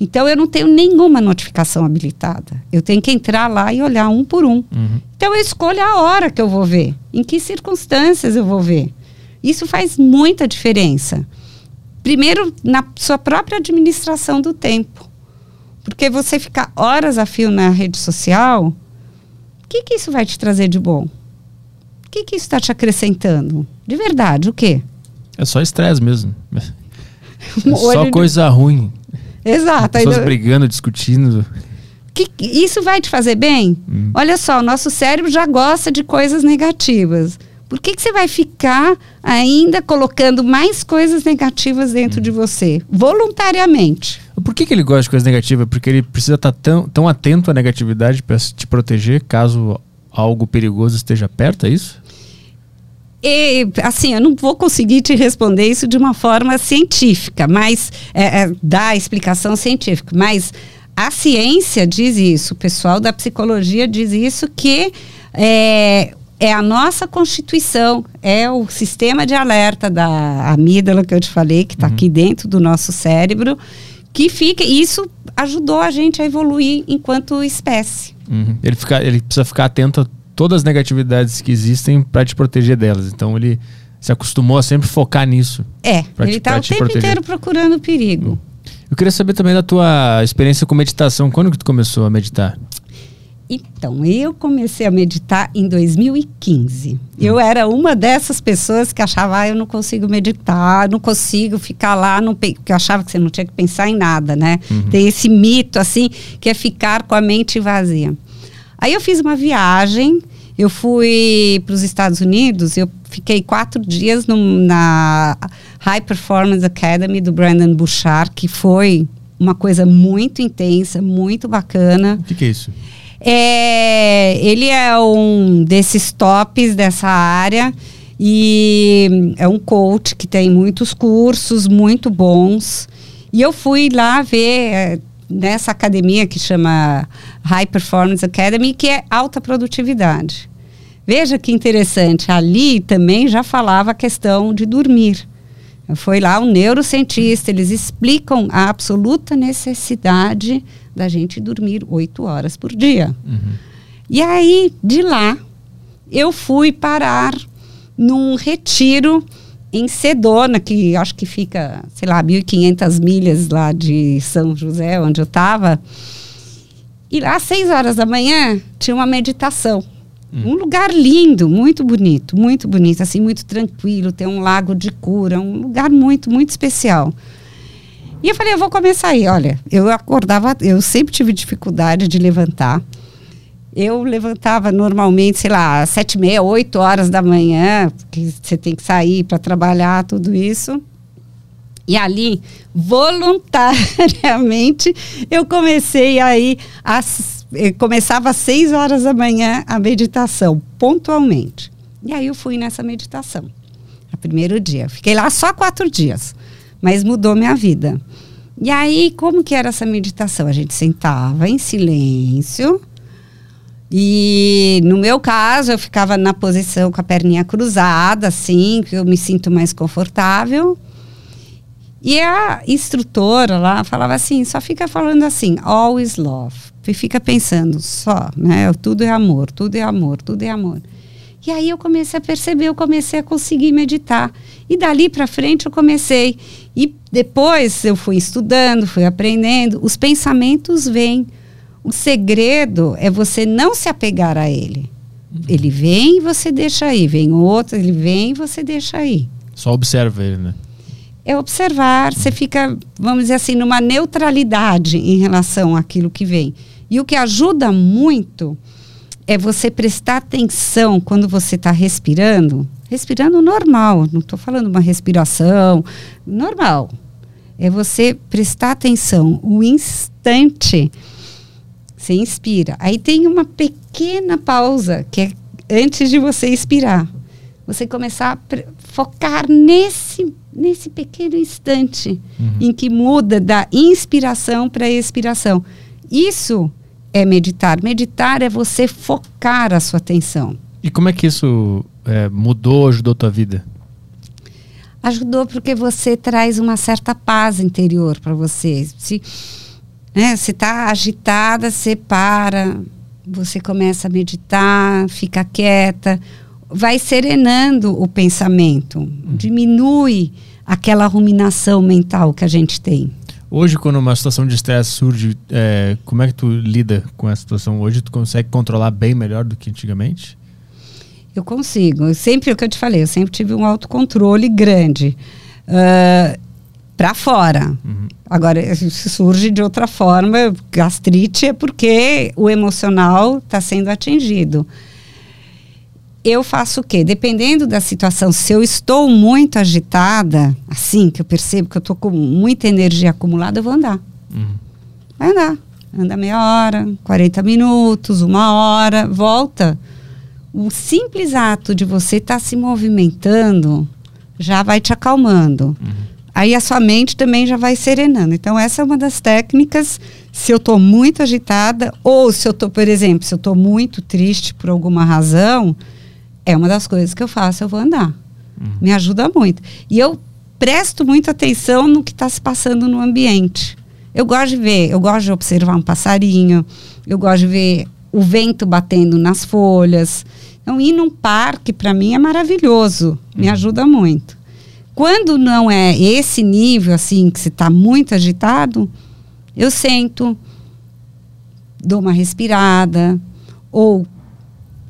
[SPEAKER 3] Então eu não tenho nenhuma notificação habilitada. Eu tenho que entrar lá e olhar um por um. Uhum. Então eu escolho a hora que eu vou ver, em que circunstâncias eu vou ver. Isso faz muita diferença. Primeiro, na sua própria administração do tempo. Porque você ficar horas a fio na rede social, o que, que isso vai te trazer de bom? O que, que isso está te acrescentando? De verdade, o quê?
[SPEAKER 1] É só estresse mesmo. É só coisa ruim.
[SPEAKER 3] Exato.
[SPEAKER 1] Pessoas ainda... brigando, discutindo.
[SPEAKER 3] Que, isso vai te fazer bem? Hum. Olha só, o nosso cérebro já gosta de coisas negativas. Por que, que você vai ficar ainda colocando mais coisas negativas dentro hum. de você? Voluntariamente.
[SPEAKER 1] Por que, que ele gosta de coisas negativas? Porque ele precisa estar tá tão, tão atento à negatividade para te proteger caso algo perigoso esteja perto, é isso?
[SPEAKER 3] E, assim, eu não vou conseguir te responder isso de uma forma científica, mas é, é, explicação científica, mas a ciência diz isso, o pessoal da psicologia diz isso, que é, é a nossa constituição, é o sistema de alerta da amígdala que eu te falei, que está uhum. aqui dentro do nosso cérebro, que fica. Isso ajudou a gente a evoluir enquanto espécie.
[SPEAKER 1] Uhum. Ele, fica, ele precisa ficar atento a todas as negatividades que existem para te proteger delas. Então ele se acostumou a sempre focar nisso.
[SPEAKER 3] É, ele está o tempo proteger. inteiro procurando perigo. Hum.
[SPEAKER 1] Eu queria saber também da tua experiência com meditação. Quando que tu começou a meditar?
[SPEAKER 3] Então, eu comecei a meditar em 2015. Hum. Eu era uma dessas pessoas que achava, ah, eu não consigo meditar, não consigo ficar lá, não porque eu achava que você não tinha que pensar em nada, né? Uhum. Tem esse mito, assim, que é ficar com a mente vazia. Aí eu fiz uma viagem, eu fui para os Estados Unidos, eu fiquei quatro dias no, na High Performance Academy do Brandon Bouchard, que foi uma coisa muito intensa, muito bacana.
[SPEAKER 1] O que, que é isso?
[SPEAKER 3] É, ele é um desses tops dessa área e é um coach que tem muitos cursos muito bons. E eu fui lá ver, é, nessa academia que chama High Performance Academy, que é alta produtividade. Veja que interessante, ali também já falava a questão de dormir. Foi lá um neurocientista, eles explicam a absoluta necessidade da gente dormir oito horas por dia. Uhum. E aí, de lá, eu fui parar num retiro em Sedona, que acho que fica, sei lá, 1.500 milhas lá de São José, onde eu estava. E lá, às seis horas da manhã, tinha uma meditação. Hum. Um lugar lindo, muito bonito, muito bonito, assim, muito tranquilo. Tem um lago de cura, um lugar muito, muito especial. E eu falei, eu vou começar aí. Olha, eu acordava, eu sempre tive dificuldade de levantar. Eu levantava normalmente, sei lá, sete e meia, oito horas da manhã, porque você tem que sair para trabalhar, tudo isso. E ali, voluntariamente, eu comecei aí, às, começava às seis horas da manhã a meditação, pontualmente. E aí eu fui nessa meditação, no primeiro dia. Fiquei lá só quatro dias, mas mudou minha vida. E aí, como que era essa meditação? A gente sentava em silêncio, e no meu caso, eu ficava na posição com a perninha cruzada, assim, que eu me sinto mais confortável. E a instrutora lá falava assim, só fica falando assim, always love. E fica pensando só, né? Tudo é amor, tudo é amor, tudo é amor. E aí eu comecei a perceber, eu comecei a conseguir meditar. E dali para frente eu comecei. E depois eu fui estudando, fui aprendendo. Os pensamentos vêm. O segredo é você não se apegar a ele. Ele vem e você deixa aí. Vem outro, ele vem e você deixa aí.
[SPEAKER 1] Só observa ele, né?
[SPEAKER 3] é observar, você fica, vamos dizer assim, numa neutralidade em relação àquilo que vem. E o que ajuda muito é você prestar atenção quando você está respirando, respirando normal, não estou falando uma respiração normal. É você prestar atenção, o instante. Você inspira. Aí tem uma pequena pausa, que é antes de você expirar. Você começar a focar nesse nesse pequeno instante uhum. em que muda da inspiração para a expiração. Isso é meditar. Meditar é você focar a sua atenção.
[SPEAKER 1] E como é que isso é, mudou, ajudou a tua vida?
[SPEAKER 3] Ajudou porque você traz uma certa paz interior para você. Se né, você está agitada, você para, você começa a meditar, fica quieta, vai serenando o pensamento, uhum. diminui aquela ruminação mental que a gente tem.
[SPEAKER 1] Hoje, quando uma situação de estresse surge, é, como é que tu lida com essa situação? Hoje, tu consegue controlar bem melhor do que antigamente?
[SPEAKER 3] Eu consigo. Eu sempre, o que eu te falei, eu sempre tive um autocontrole grande. Uh, para fora. Uhum. Agora, se surge de outra forma, gastrite é porque o emocional está sendo atingido eu faço o quê? Dependendo da situação, se eu estou muito agitada, assim, que eu percebo que eu estou com muita energia acumulada, eu vou andar. Uhum. Vai andar. Anda meia hora, 40 minutos, uma hora, volta. O simples ato de você estar tá se movimentando já vai te acalmando. Uhum. Aí a sua mente também já vai serenando. Então, essa é uma das técnicas. Se eu estou muito agitada, ou se eu estou, por exemplo, se eu estou muito triste por alguma razão, é uma das coisas que eu faço, eu vou andar. Uhum. Me ajuda muito. E eu presto muita atenção no que está se passando no ambiente. Eu gosto de ver, eu gosto de observar um passarinho, eu gosto de ver o vento batendo nas folhas. Então, ir num parque, para mim, é maravilhoso, me uhum. ajuda muito. Quando não é esse nível, assim, que você está muito agitado, eu sento, dou uma respirada, ou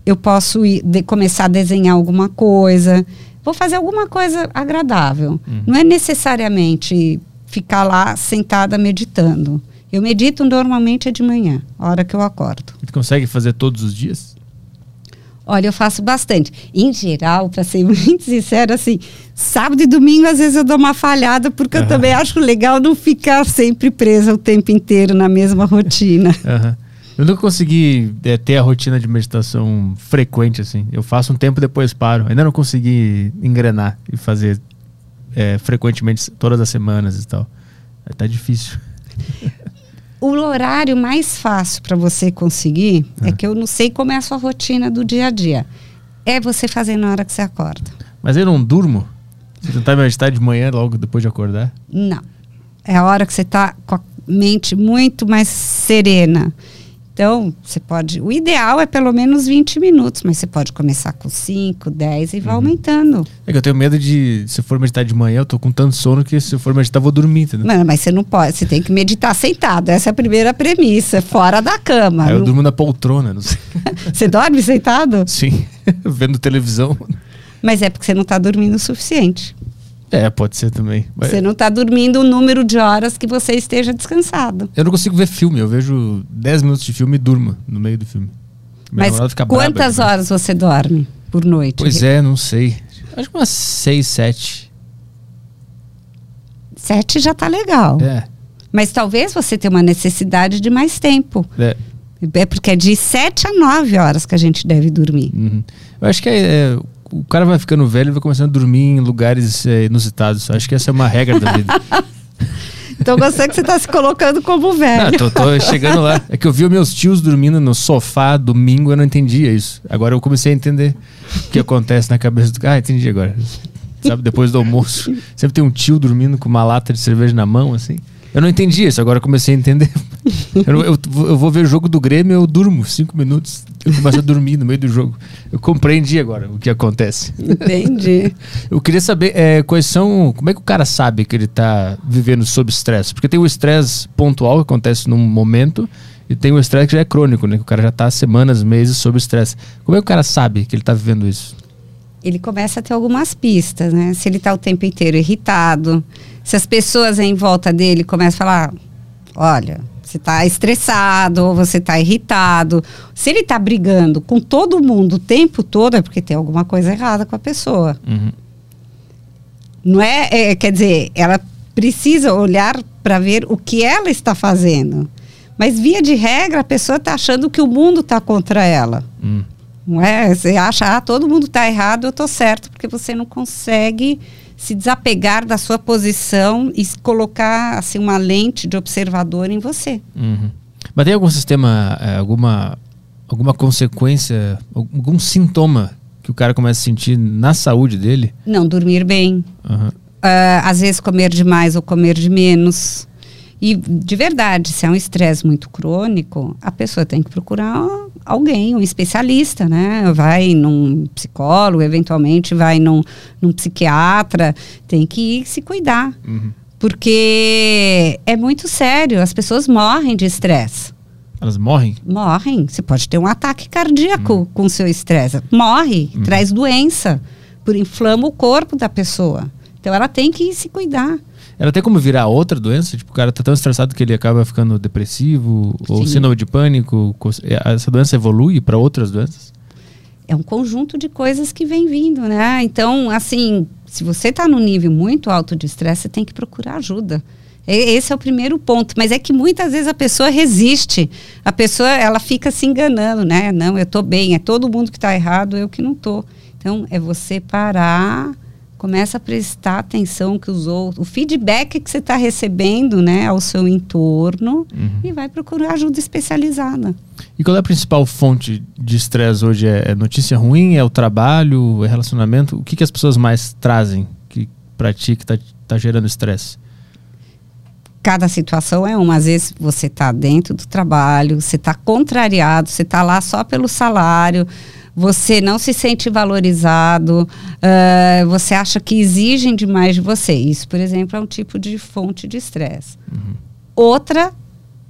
[SPEAKER 3] eu posso ir, de, começar a desenhar alguma coisa. Vou fazer alguma coisa agradável. Uhum. Não é necessariamente ficar lá sentada meditando. Eu medito normalmente é de manhã, a hora que eu acordo.
[SPEAKER 1] E tu consegue fazer todos os dias?
[SPEAKER 3] Olha, eu faço bastante. Em geral, para ser muito sincera, assim, sábado e domingo às vezes eu dou uma falhada, porque uhum. eu também acho legal não ficar sempre presa o tempo inteiro na mesma rotina.
[SPEAKER 1] Uhum. Eu nunca consegui é, ter a rotina de meditação frequente, assim. Eu faço um tempo depois paro. Ainda não consegui engrenar e fazer é, frequentemente todas as semanas e tal. É, tá difícil.
[SPEAKER 3] o horário mais fácil para você conseguir é. é que eu não sei como é a sua rotina do dia a dia. É você fazer na hora que você acorda.
[SPEAKER 1] Mas eu não durmo? Você tentar meditar de manhã logo depois de acordar?
[SPEAKER 3] Não. É a hora que você está com a mente muito mais serena. Então, você pode. O ideal é pelo menos 20 minutos, mas você pode começar com 5, 10 e vai uhum. aumentando.
[SPEAKER 1] É que eu tenho medo de, se eu for meditar de manhã, eu tô com tanto sono que se eu for meditar, eu vou dormir, entendeu?
[SPEAKER 3] Não, mas você não pode, você tem que meditar sentado. Essa é a primeira premissa, fora da cama.
[SPEAKER 1] Aí eu não... durmo na poltrona, não sei.
[SPEAKER 3] você dorme sentado?
[SPEAKER 1] Sim, vendo televisão.
[SPEAKER 3] Mas é porque você não está dormindo o suficiente.
[SPEAKER 1] É, pode ser também.
[SPEAKER 3] Você não está dormindo o número de horas que você esteja descansado.
[SPEAKER 1] Eu não consigo ver filme, eu vejo 10 minutos de filme e durmo no meio do filme.
[SPEAKER 3] Minha Mas quantas braba, horas você dorme por noite?
[SPEAKER 1] Pois é, não sei. Acho que umas 6, 7.
[SPEAKER 3] Sete já tá legal.
[SPEAKER 1] É.
[SPEAKER 3] Mas talvez você tenha uma necessidade de mais tempo.
[SPEAKER 1] é.
[SPEAKER 3] É porque é de sete a nove horas que a gente deve dormir.
[SPEAKER 1] Uhum. Eu acho que é, é, o cara vai ficando velho e vai começando a dormir em lugares é, inusitados. Acho que essa é uma regra da vida.
[SPEAKER 3] Então gostei que você está se colocando como
[SPEAKER 1] Não,
[SPEAKER 3] velho.
[SPEAKER 1] tô, tô chegando lá. É que eu vi meus tios dormindo no sofá domingo, eu não entendia isso. Agora eu comecei a entender o que acontece na cabeça do cara. Ah, entendi agora. Sabe, depois do almoço, sempre tem um tio dormindo com uma lata de cerveja na mão, assim. Eu não entendi isso, agora comecei a entender. Eu, eu- eu vou ver o jogo do Grêmio, eu durmo cinco minutos. Eu começo a dormir no meio do jogo. Eu compreendi agora o que acontece.
[SPEAKER 3] Entendi.
[SPEAKER 1] Eu queria saber é, quais são. Como é que o cara sabe que ele está vivendo sob estresse? Porque tem o estresse pontual que acontece num momento e tem o estresse que já é crônico, né? Que o cara já está semanas, meses sob estresse. Como é que o cara sabe que ele está vivendo isso?
[SPEAKER 3] Ele começa a ter algumas pistas, né? Se ele está o tempo inteiro irritado, se as pessoas em volta dele começam a falar: olha, você está estressado ou você está irritado. Se ele está brigando com todo mundo o tempo todo, é porque tem alguma coisa errada com a pessoa.
[SPEAKER 1] Uhum.
[SPEAKER 3] Não é, é, quer dizer, ela precisa olhar para ver o que ela está fazendo. Mas via de regra, a pessoa está achando que o mundo está contra ela.
[SPEAKER 1] Hum.
[SPEAKER 3] Não é? Você acha, ah, todo mundo está errado, eu estou certo, porque você não consegue se desapegar da sua posição e colocar assim uma lente de observador em você.
[SPEAKER 1] Uhum. Mas tem algum sistema, é, alguma, alguma consequência, algum sintoma que o cara começa a sentir na saúde dele?
[SPEAKER 3] Não dormir bem,
[SPEAKER 1] Aham.
[SPEAKER 3] ah, às vezes comer demais ou comer de menos. E de verdade, se é um estresse muito crônico, a pessoa tem que procurar alguém, um especialista, né? Vai num psicólogo, eventualmente vai num, num psiquiatra, tem que ir se cuidar.
[SPEAKER 1] Uhum.
[SPEAKER 3] Porque é muito sério, as pessoas morrem de estresse.
[SPEAKER 1] Elas morrem?
[SPEAKER 3] Morrem. Você pode ter um ataque cardíaco com o seu estresse. Morre, traz doença, por inflama o corpo da pessoa. Então ela tem que se cuidar.
[SPEAKER 1] Ela tem como virar outra doença? Tipo, o cara tá tão estressado que ele acaba ficando depressivo ou
[SPEAKER 3] Sim.
[SPEAKER 1] síndrome de pânico. é, Essa doença evolui para outras doenças?
[SPEAKER 3] É um conjunto de coisas que vem vindo, né? Então, assim, se você está num nível muito alto de estresse, você tem que procurar ajuda. Esse é o primeiro ponto. Mas é que muitas vezes a pessoa resiste. A pessoa, ela fica se enganando, né? Não, eu tô bem. É todo mundo que está errado, eu que não tô. Então, é você parar, começa a prestar atenção que os outros, o feedback que você está recebendo, né, ao seu entorno
[SPEAKER 1] Uhum.
[SPEAKER 3] e vai procurar ajuda especializada.
[SPEAKER 1] E qual é a principal fonte de estresse hoje? É, é notícia ruim? É o trabalho? É relacionamento? O que, que as pessoas mais trazem que para ti que tá, tá gerando estresse?
[SPEAKER 3] cada situação é uma. Às vezes você está dentro do trabalho, você está contrariado, você está lá só pelo salário, você não se sente valorizado, ah, você acha que exigem demais de você. Isso, por exemplo, é um tipo de fonte de estresse. Outra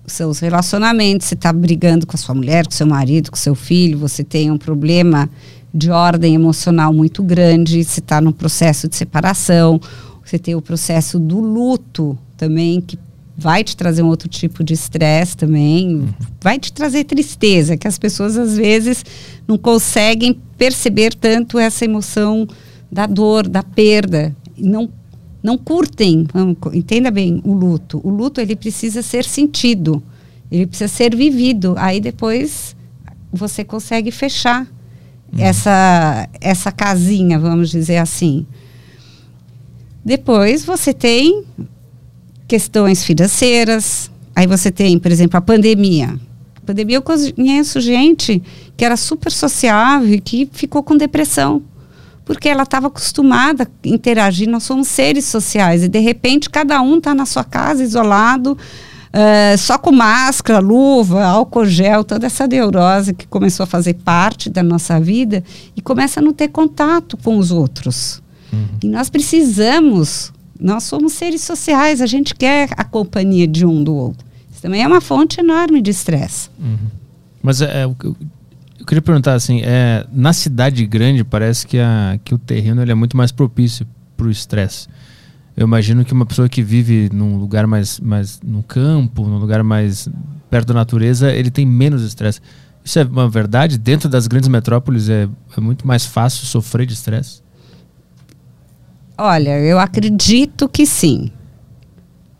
[SPEAKER 3] são os relacionamentos. Você está brigando com a sua mulher, com seu marido, com seu filho, você tem um problema de ordem emocional muito grande, você está num processo de separação, você tem o processo do luto também, que vai te trazer um outro tipo de estresse também, vai te trazer tristeza, que as pessoas às vezes não conseguem perceber tanto essa emoção da dor, da perda, não não curtem, entenda bem o luto. O luto ele precisa ser sentido, ele precisa ser vivido. Aí depois você consegue fechar essa essa casinha, vamos dizer assim. Depois você tem questões financeiras. Aí você tem, por exemplo, a pandemia. A pandemia eu conheço gente que era super sociável e que ficou com depressão. Porque ela estava acostumada a interagir, nós somos seres sociais e de repente cada um está na sua casa, isolado, eh, só com máscara, luva, álcool gel, toda essa neurose que começou a fazer parte da nossa vida e começa a não ter contato com os outros. E nós precisamos, nós somos seres sociais, a gente quer a companhia de um do outro. Isso também é uma fonte enorme de estresse.
[SPEAKER 1] Mas é, é, eu, eu queria perguntar assim, é, na cidade grande parece que, a, que o terreno ele é muito mais propício para o estresse. Eu imagino que uma pessoa que vive num lugar mais, mais no campo, num lugar mais perto da natureza, ele tem menos estresse. Isso é uma verdade? Dentro das grandes metrópoles é, é muito mais fácil sofrer de estresse?
[SPEAKER 3] Olha, eu acredito que sim.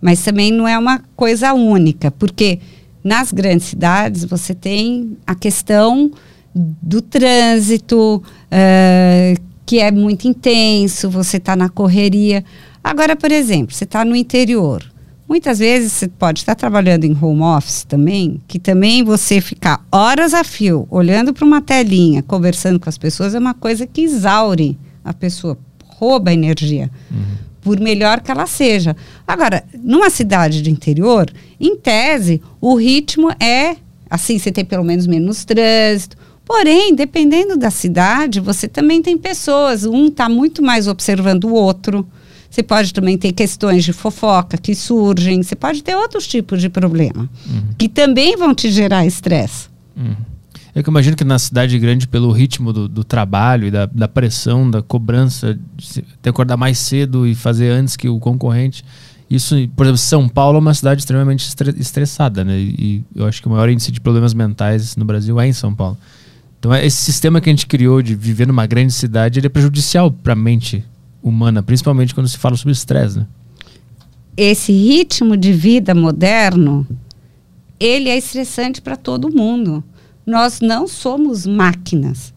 [SPEAKER 3] Mas também não é uma coisa única, porque nas grandes cidades você tem a questão do trânsito, uh, que é muito intenso, você está na correria. Agora, por exemplo, você está no interior. Muitas vezes você pode estar trabalhando em home office também, que também você ficar horas a fio olhando para uma telinha, conversando com as pessoas, é uma coisa que exaure a pessoa, rouba a energia. Uhum por melhor que ela seja. Agora, numa cidade de interior, em tese, o ritmo é assim, você tem pelo menos menos trânsito. Porém, dependendo da cidade, você também tem pessoas, um está muito mais observando o outro. Você pode também ter questões de fofoca que surgem, você pode ter outros tipos de problema uhum. que também vão te gerar estresse.
[SPEAKER 1] Uhum. Eu imagino que na cidade grande, pelo ritmo do, do trabalho e da, da, pressão, da cobrança, de ter acordar mais cedo e fazer antes que o concorrente. Isso, por exemplo, São Paulo é uma cidade extremamente estressada, né? E eu acho que o maior índice de problemas mentais no Brasil é em São Paulo. Então, é, esse sistema que a gente criou de viver numa grande cidade, ele é prejudicial para a mente humana, principalmente quando se fala sobre estresse, né?
[SPEAKER 3] Esse ritmo de vida moderno, ele é estressante para todo mundo. Nós não somos máquinas.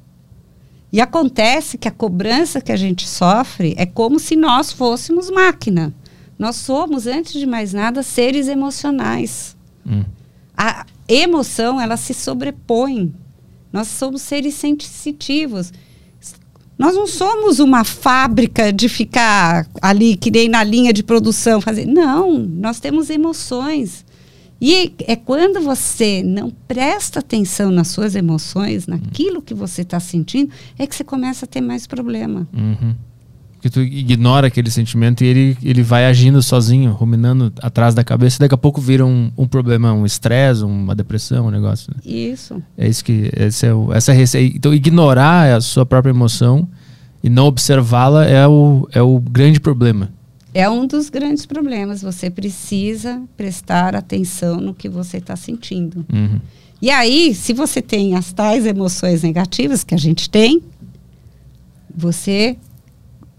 [SPEAKER 3] E acontece que a cobrança que a gente sofre é como se nós fôssemos máquina. Nós somos, antes de mais nada, seres emocionais. Hum. A emoção, ela se sobrepõe. Nós somos seres sensitivos. Nós não somos uma fábrica de ficar ali, que nem na linha de produção, fazer. Não, nós temos emoções. E é quando você não presta atenção nas suas emoções, naquilo que você está sentindo, é que você começa a ter mais problema.
[SPEAKER 1] Uhum. Porque tu ignora aquele sentimento e ele, ele vai agindo sozinho, ruminando atrás da cabeça, e daqui a pouco vira um, um problema, um estresse, uma depressão, um negócio. Né?
[SPEAKER 3] Isso.
[SPEAKER 1] É isso que. Esse é o, essa receita. Então, ignorar a sua própria emoção e não observá-la é o, é o grande problema
[SPEAKER 3] é um dos grandes problemas. Você precisa prestar atenção no que você está sentindo. Uhum. E aí, se você tem as tais emoções negativas que a gente tem, você,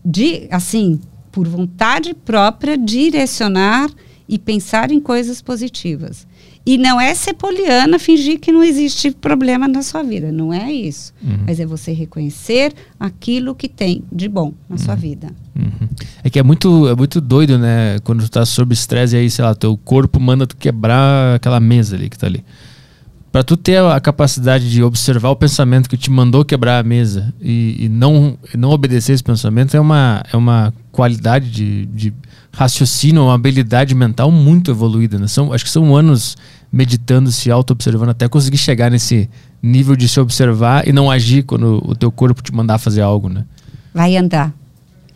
[SPEAKER 3] de, assim, por vontade própria, direcionar e pensar em coisas positivas. E não é ser poliana, fingir que não existe problema na sua vida. Não é isso. Uhum. Mas é você reconhecer aquilo que tem de bom na uhum. sua vida.
[SPEAKER 1] Uhum. É que é muito, é muito doido, né? Quando tu tá sob estresse e aí, sei lá, teu corpo manda tu quebrar aquela mesa ali que tá ali. Para tu ter a capacidade de observar o pensamento que te mandou quebrar a mesa e, e não, não obedecer esse pensamento é uma, é uma qualidade de, de raciocínio, uma habilidade mental muito evoluída. Né? São, acho que são anos meditando, se auto-observando, até conseguir chegar nesse nível de se observar e não agir quando o teu corpo te mandar fazer algo, né?
[SPEAKER 3] Vai andar.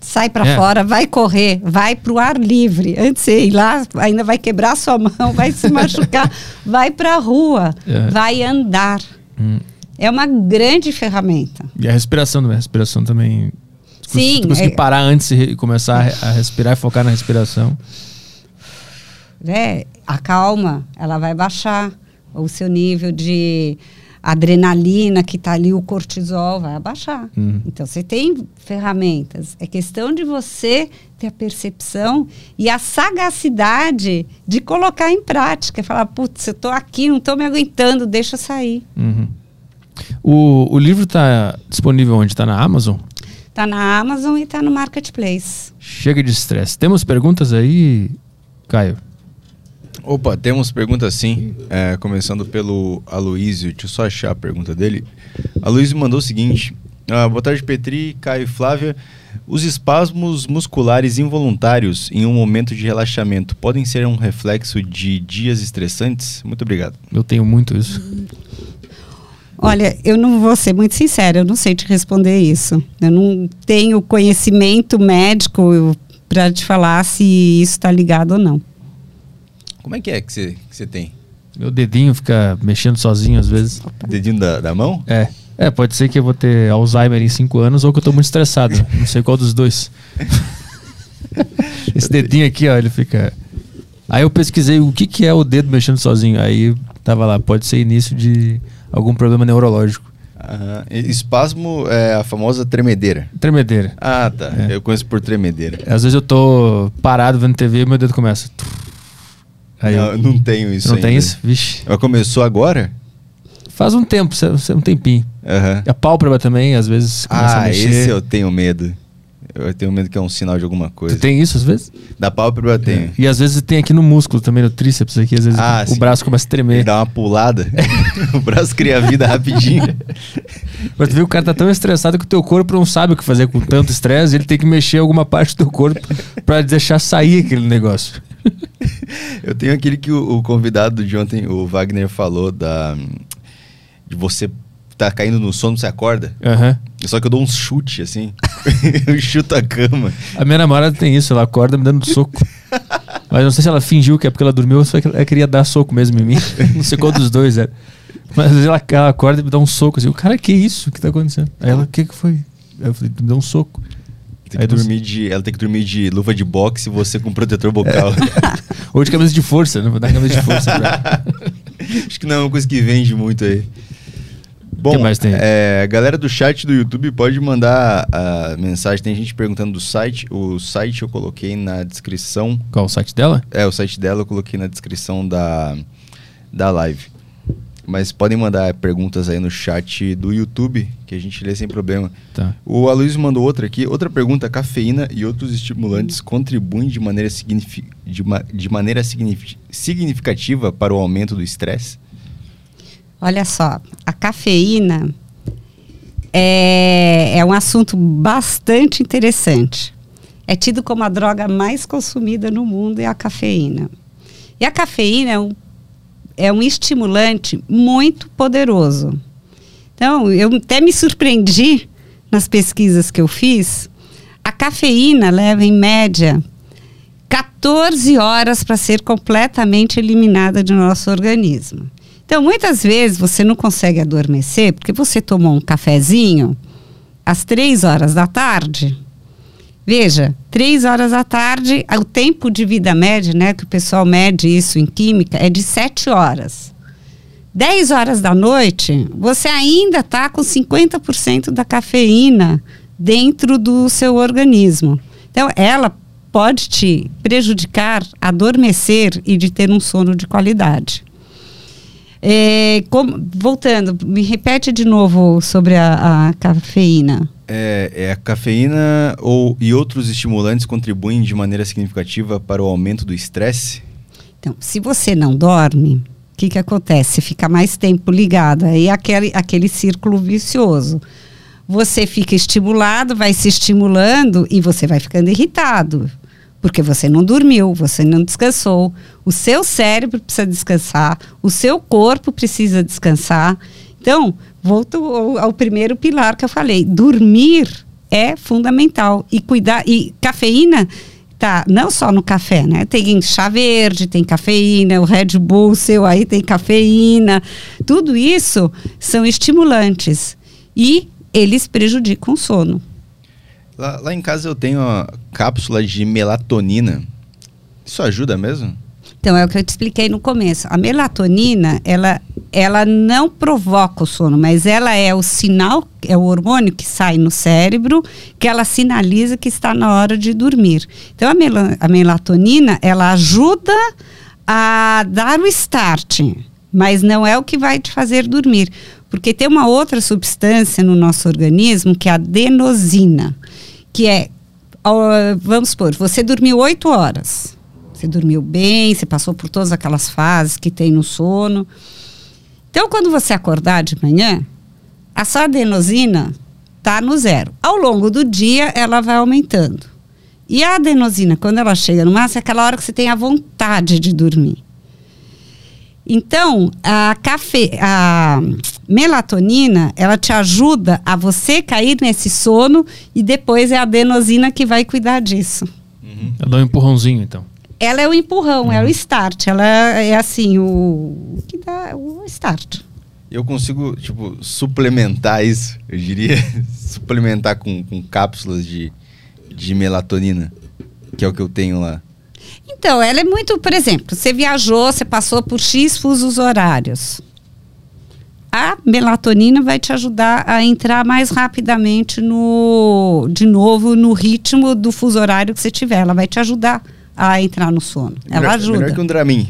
[SPEAKER 3] Sai para é. fora, vai correr, vai para o ar livre. Antes de ir lá, ainda vai quebrar sua mão, vai se machucar. vai para a rua, é. vai andar. Hum. É uma grande ferramenta.
[SPEAKER 1] E a respiração, né? A respiração também
[SPEAKER 3] Sim.
[SPEAKER 1] Tu conseguir é... parar antes e começar a respirar e focar na respiração.
[SPEAKER 3] É, a calma, ela vai baixar. O seu nível de adrenalina que está ali, o cortisol, vai abaixar. Uhum. Então, você tem ferramentas. É questão de você ter a percepção e a sagacidade de colocar em prática. Falar, putz, eu estou aqui, não estou me aguentando, deixa eu sair.
[SPEAKER 1] Uhum. O, o livro está disponível onde? Está na Amazon?
[SPEAKER 3] Está na Amazon e está no Marketplace.
[SPEAKER 1] Chega de estresse. Temos perguntas aí, Caio?
[SPEAKER 2] Opa, temos perguntas sim. É, começando pelo Aloísio. Deixa eu só achar a pergunta dele. Aloísio mandou o seguinte. Ah, boa tarde, Petri, Caio e Flávia. Os espasmos musculares involuntários em um momento de relaxamento podem ser um reflexo de dias estressantes? Muito obrigado.
[SPEAKER 1] Eu tenho muito isso.
[SPEAKER 3] Olha, eu não vou ser muito sincera, eu não sei te responder isso. Eu não tenho conhecimento médico para te falar se isso está ligado ou não.
[SPEAKER 2] Como é que é que você que tem?
[SPEAKER 1] Meu dedinho fica mexendo sozinho às vezes.
[SPEAKER 2] Opa. Dedinho da, da mão?
[SPEAKER 1] É. É, pode ser que eu vou ter Alzheimer em 5 anos ou que eu estou muito estressado. não sei qual dos dois. Esse dedinho aqui, ó, ele fica. Aí eu pesquisei o que, que é o dedo mexendo sozinho. Aí tava lá, pode ser início de algum problema neurológico.
[SPEAKER 2] Uhum. Espasmo é a famosa tremedeira.
[SPEAKER 1] Tremedeira.
[SPEAKER 2] Ah, tá. É. Eu conheço por tremedeira.
[SPEAKER 1] Às vezes eu tô parado vendo TV e meu dedo começa. Aí,
[SPEAKER 2] não, não tenho isso
[SPEAKER 1] não
[SPEAKER 2] ainda.
[SPEAKER 1] tem isso? Vixe.
[SPEAKER 2] Mas começou agora?
[SPEAKER 1] Faz um tempo, um tempinho. E a pálpebra também, às vezes, começa a
[SPEAKER 2] Ah,
[SPEAKER 1] mexer.
[SPEAKER 2] esse eu tenho medo. Eu tenho medo que é um sinal de alguma coisa.
[SPEAKER 1] Tu tem isso às vezes?
[SPEAKER 2] Da pálpebra eu tenho.
[SPEAKER 1] E às vezes tem aqui no músculo também, no tríceps aqui, às vezes
[SPEAKER 2] Ah,
[SPEAKER 1] o braço começa a
[SPEAKER 2] Ele
[SPEAKER 1] tremer.
[SPEAKER 2] dá uma pulada, o braço cria vida rapidinho.
[SPEAKER 1] Mas tu vê que o cara tá tão estressado que o teu corpo não sabe o que fazer com tanto estresse, ele tem que mexer alguma parte do teu corpo pra deixar sair aquele negócio.
[SPEAKER 2] Eu tenho aquele que o, o convidado de ontem, o Wagner, falou da de você tá caindo no sono, você acorda.
[SPEAKER 1] Aham.
[SPEAKER 2] Só que eu dou um chute, assim. eu chuto a cama.
[SPEAKER 1] A minha namorada tem isso, ela acorda me dando soco. Mas não sei se ela fingiu que é porque ela dormiu ou se ela queria dar soco mesmo em mim. Não sei qual dos dois era. Mas às vezes ela, ela acorda e me dá um soco assim. O cara, que isso? O que tá acontecendo? Aí ela, o que que foi? Aí eu falei, me deu um soco.
[SPEAKER 2] Tem que dormir de, ela tem que dormir de luva de boxe e você com protetor bucal.
[SPEAKER 1] Ou de camisa de força, né? Vou dar camisa de força pra ela.
[SPEAKER 2] Acho que não é uma coisa que vende muito aí. Bom,
[SPEAKER 1] que mais tem?
[SPEAKER 2] é, a galera do chat do YouTube pode mandar a mensagem. Tem gente perguntando do site. O site eu coloquei na descrição.
[SPEAKER 1] Qual o site dela?
[SPEAKER 2] É, o site dela eu coloquei na descrição da, da live. Mas podem mandar perguntas aí no chat do YouTube, que a gente lê sem problema.
[SPEAKER 1] Tá.
[SPEAKER 2] O Aloysio mandou outra aqui. Outra pergunta: cafeína e outros estimulantes contribuem de maneira, signifi de ma- de maneira signifi- significativa para o aumento do estresse?
[SPEAKER 3] Olha só, a cafeína é, é um assunto bastante interessante. É tido como a droga mais consumida no mundo é a cafeína. E a cafeína é um, é um estimulante muito poderoso. Então, eu até me surpreendi nas pesquisas que eu fiz. A cafeína leva, em média, 14 horas para ser completamente eliminada do nosso organismo. Então, muitas vezes você não consegue adormecer porque você tomou um cafezinho às três horas da tarde. Veja, três horas da tarde, o tempo de vida média, né, que o pessoal mede isso em química, é de sete horas. 10 horas da noite, você ainda está com 50% da cafeína dentro do seu organismo. Então, ela pode te prejudicar, adormecer e de ter um sono de qualidade. É, como- voltando, me repete de novo sobre a, a cafeína.
[SPEAKER 2] É, é a cafeína ou, e outros estimulantes contribuem de maneira significativa para o aumento do estresse?
[SPEAKER 3] Então, se você não dorme, o que, que acontece? Você fica mais tempo ligado, aí é aquele, aquele círculo vicioso. Você fica estimulado, vai se estimulando e você vai ficando irritado. Porque você não dormiu, você não descansou. O seu cérebro precisa descansar, o seu corpo precisa descansar. Então, volto ao, ao primeiro pilar que eu falei: dormir é fundamental. E cuidar. E cafeína tá não só no café, né? Tem chá verde, tem cafeína, o Red Bull seu aí tem cafeína. Tudo isso são estimulantes. E eles prejudicam o sono.
[SPEAKER 2] Lá, lá em casa eu tenho a cápsula de melatonina. Isso ajuda mesmo?
[SPEAKER 3] Então, é o que eu te expliquei no começo. A melatonina, ela, ela não provoca o sono, mas ela é o sinal, é o hormônio que sai no cérebro, que ela sinaliza que está na hora de dormir. Então, a, mela- a melatonina, ela ajuda a dar o start, mas não é o que vai te fazer dormir. Porque tem uma outra substância no nosso organismo, que é a adenosina, que é, vamos supor, você dormiu oito horas. Você dormiu bem, você passou por todas aquelas fases que tem no sono. Então, quando você acordar de manhã, a sua adenosina está no zero. Ao longo do dia, ela vai aumentando. E a adenosina, quando ela chega no máximo, é aquela hora que você tem a vontade de dormir. Então, a, cafe, a melatonina, ela te ajuda a você cair nesse sono e depois é a adenosina que vai cuidar disso.
[SPEAKER 1] Eu dou um empurrãozinho, então.
[SPEAKER 3] Ela é o empurrão, é o start. Ela é assim, o, o que dá o start.
[SPEAKER 2] Eu consigo, tipo, suplementar isso, eu diria. suplementar com, com cápsulas de, de melatonina, que é o que eu tenho lá.
[SPEAKER 3] Então, ela é muito, por exemplo, você viajou, você passou por X fusos horários. A melatonina vai te ajudar a entrar mais rapidamente no, de novo, no ritmo do fuso horário que você tiver. Ela vai te ajudar a entrar no sono. Ela
[SPEAKER 2] Melhor-
[SPEAKER 3] ajuda.
[SPEAKER 2] Melhor que um Dramin.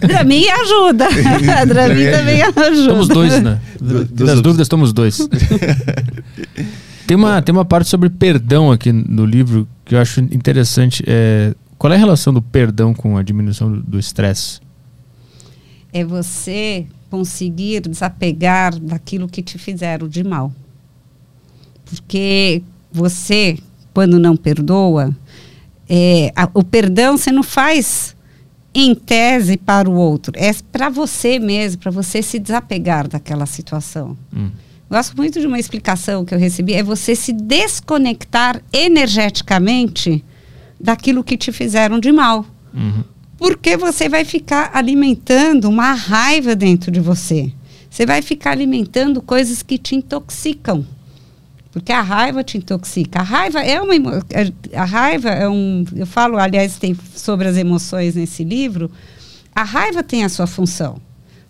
[SPEAKER 3] Dramin ajuda. Dramin também ajuda.
[SPEAKER 1] Somos dois, né?
[SPEAKER 2] Du-
[SPEAKER 1] Das
[SPEAKER 2] duas
[SPEAKER 1] dúvidas, somos dois. tem, uma, tem uma parte sobre perdão aqui no livro que eu acho interessante. É, qual é a relação do perdão com a diminuição do- do estresse?
[SPEAKER 3] É você conseguir desapegar daquilo que te fizeram de mal. Porque você, quando não perdoa, é, a- o perdão você não faz em tese para o outro, é para você mesmo, para você se desapegar daquela situação.
[SPEAKER 1] Hum.
[SPEAKER 3] Gosto muito de uma explicação que eu recebi, é você se desconectar energeticamente daquilo que te fizeram de mal.
[SPEAKER 1] Uhum.
[SPEAKER 3] Porque você vai ficar alimentando uma raiva dentro de você. Você vai ficar alimentando coisas que te intoxicam. Porque a raiva te intoxica. A raiva é uma é- a raiva é um, eu falo, aliás, tem sobre as emoções nesse livro. A raiva tem a sua função.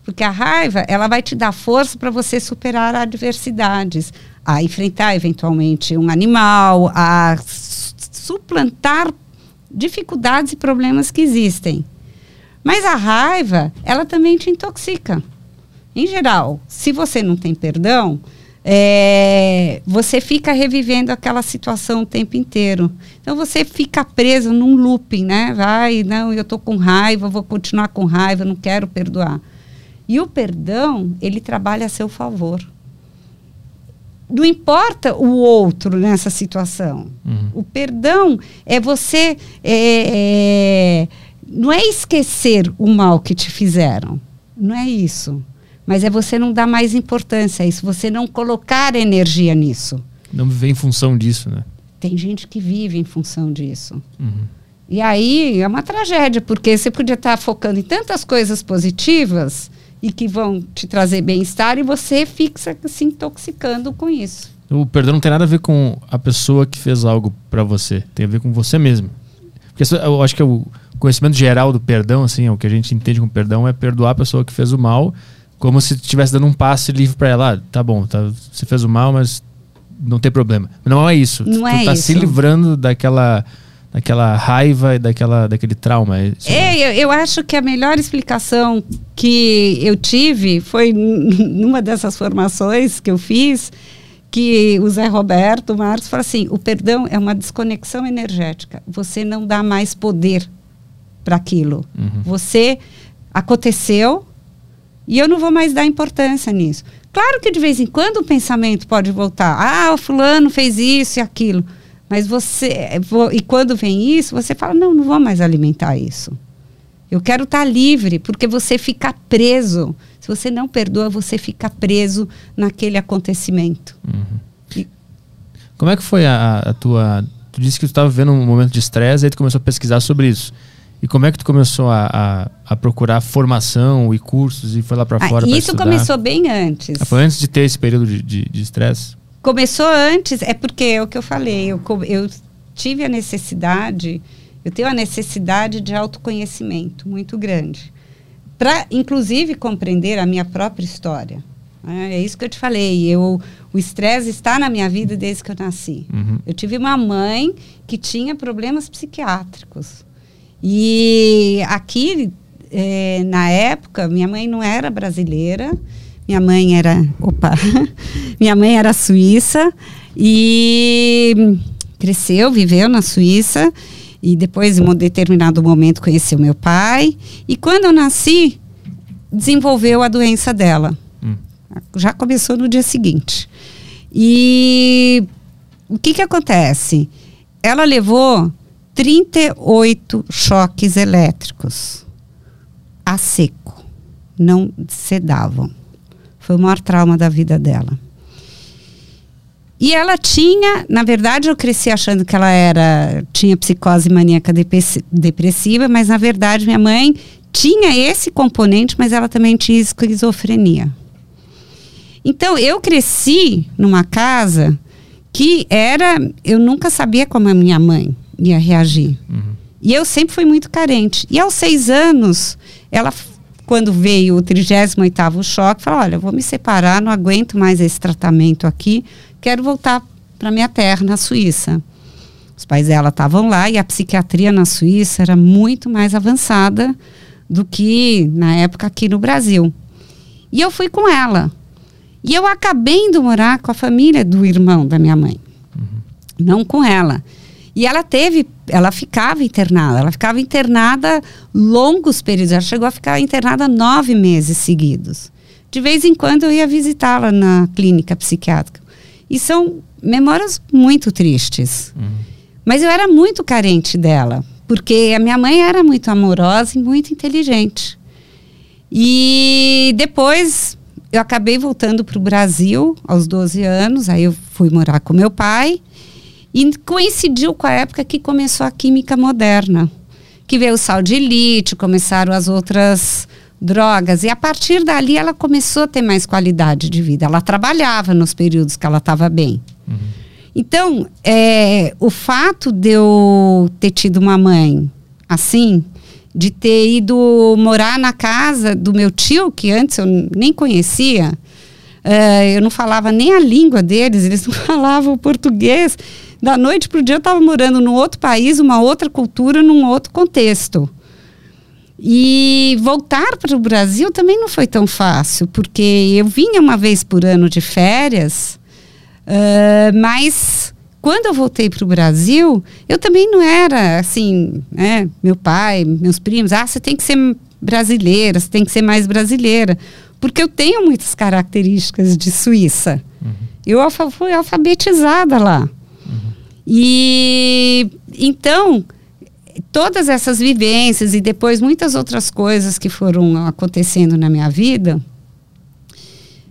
[SPEAKER 3] Porque a raiva, ela vai te dar força para você superar adversidades, a enfrentar eventualmente um animal, a suplantar dificuldades e problemas que existem. Mas a raiva, ela também te intoxica. Em geral, se você não tem perdão, é, você fica revivendo aquela situação o tempo inteiro. Então você fica preso num looping, né? Vai, não, eu tô com raiva, vou continuar com raiva, não quero perdoar. E o perdão, ele trabalha a seu favor. Não importa o outro nessa situação.
[SPEAKER 1] Uhum.
[SPEAKER 3] O perdão é você. é, é, não é esquecer o mal que te fizeram. Não é isso. Mas é você não dar mais importância a isso, você não colocar energia nisso.
[SPEAKER 1] Não viver em função disso, né?
[SPEAKER 3] Tem gente que vive em função disso.
[SPEAKER 1] Uhum.
[SPEAKER 3] E aí é uma tragédia, porque você podia estar focando em tantas coisas positivas e que vão te trazer bem-estar e você fica se intoxicando com isso.
[SPEAKER 1] O perdão não tem nada a ver com a pessoa que fez algo pra você. Tem a ver com você mesmo. Porque eu acho que é o conhecimento geral do perdão, assim, é o que a gente entende com perdão é perdoar a pessoa que fez o mal, como se estivesse dando um passe livre pra ela. Ah, tá bom, tá, você fez o mal, mas não tem problema. Não é isso.
[SPEAKER 3] Não
[SPEAKER 1] tu
[SPEAKER 3] é
[SPEAKER 1] tá se
[SPEAKER 3] isso.
[SPEAKER 1] livrando daquela, daquela raiva e daquela, daquele trauma. É?
[SPEAKER 3] É, eu, eu acho que a melhor explicação que eu tive foi numa dessas formações que eu fiz, que o Zé Roberto, o Marcos, fala assim: o perdão é uma desconexão energética. Você não dá mais poder para aquilo.
[SPEAKER 1] Uhum.
[SPEAKER 3] Você aconteceu e eu não vou mais dar importância nisso. Claro que de vez em quando o pensamento pode voltar. Ah, o fulano fez isso e aquilo. Mas você. vo- E quando vem isso, você fala: não, não vou mais alimentar isso. Eu quero estar livre, porque você fica preso. Se você não perdoa, você fica preso naquele acontecimento. E-
[SPEAKER 1] Como é que foi a, a tua. Tu disse que tu estava vivendo um momento de estresse, aí tu começou a pesquisar sobre isso. E como é que tu começou a, a, a procurar formação e cursos e foi lá para
[SPEAKER 3] Ah,
[SPEAKER 1] fora pra
[SPEAKER 3] isso começou bem antes.
[SPEAKER 1] Ah, foi antes de ter esse período de- de de estresse?
[SPEAKER 3] Começou antes, é porque é o que eu falei, eu, eu tive a necessidade, eu tenho a necessidade de autoconhecimento muito grande. Para, inclusive, compreender a minha própria história. né? É isso que eu te falei. Eu, o estresse está na minha vida desde que eu nasci.
[SPEAKER 1] Uhum.
[SPEAKER 3] Eu tive uma mãe que tinha problemas psiquiátricos. E aqui, eh, na época, minha mãe não era brasileira, minha mãe era. Opa! minha mãe era suíça e cresceu, viveu na Suíça. E depois, em um determinado momento, conheceu meu pai. E quando eu nasci, desenvolveu a doença dela.
[SPEAKER 1] Hum.
[SPEAKER 3] Já começou no dia seguinte. E o que que acontece? Ela levou 38 choques elétricos a seco. Não sedavam. Foi o maior trauma da vida dela. E ela tinha, na verdade, eu cresci achando que ela era tinha psicose maníaca depressiva, mas na verdade minha mãe tinha esse componente, mas ela também tinha esquizofrenia. Então eu cresci numa casa que era, eu nunca sabia como a minha mãe ia reagir.
[SPEAKER 1] Uhum.
[SPEAKER 3] E eu sempre fui muito carente. E aos seis anos, ela, quando veio o 38º choque, falou, olha, vou me separar, não aguento mais esse tratamento aqui, quero voltar para minha terra, na Suíça. Os pais dela estavam lá e a psiquiatria na Suíça era muito mais avançada do que na época aqui no Brasil. E eu fui com ela. E eu acabei indo morar com a família do irmão da minha mãe, uhum. não com ela. E ela teve, ela ficava internada, ela ficava internada longos períodos, ela chegou a ficar internada nove meses seguidos. De vez em quando eu ia visitá-la na clínica psiquiátrica. E são memórias muito tristes. Uhum. Mas eu era muito carente dela, porque a minha mãe era muito amorosa e muito inteligente. E depois eu acabei voltando para o Brasil aos 12 anos, aí eu fui morar com meu pai. E coincidiu com a época que começou a química moderna, que veio o sal de lítio, começaram as outras drogas. E a partir dali ela começou a ter mais qualidade de vida. Ela trabalhava nos períodos que ela estava bem. Uhum. Então, é, o fato de eu ter tido uma mãe assim, de ter ido morar na casa do meu tio, que antes eu nem conhecia, é, eu não falava nem a língua deles, eles não falavam português da noite para o dia eu estava morando num outro país, uma outra cultura, num outro contexto. E voltar para o Brasil também não foi tão fácil, porque eu vinha uma vez por ano de férias, uh, mas quando eu voltei para o Brasil, eu também não era assim, né, meu pai, meus primos, ah, você tem que ser brasileira, você tem que ser mais brasileira, porque eu tenho muitas características de Suíça. Uhum. Eu fui alfabetizada lá. E então, todas essas vivências e depois muitas outras coisas que foram acontecendo na minha vida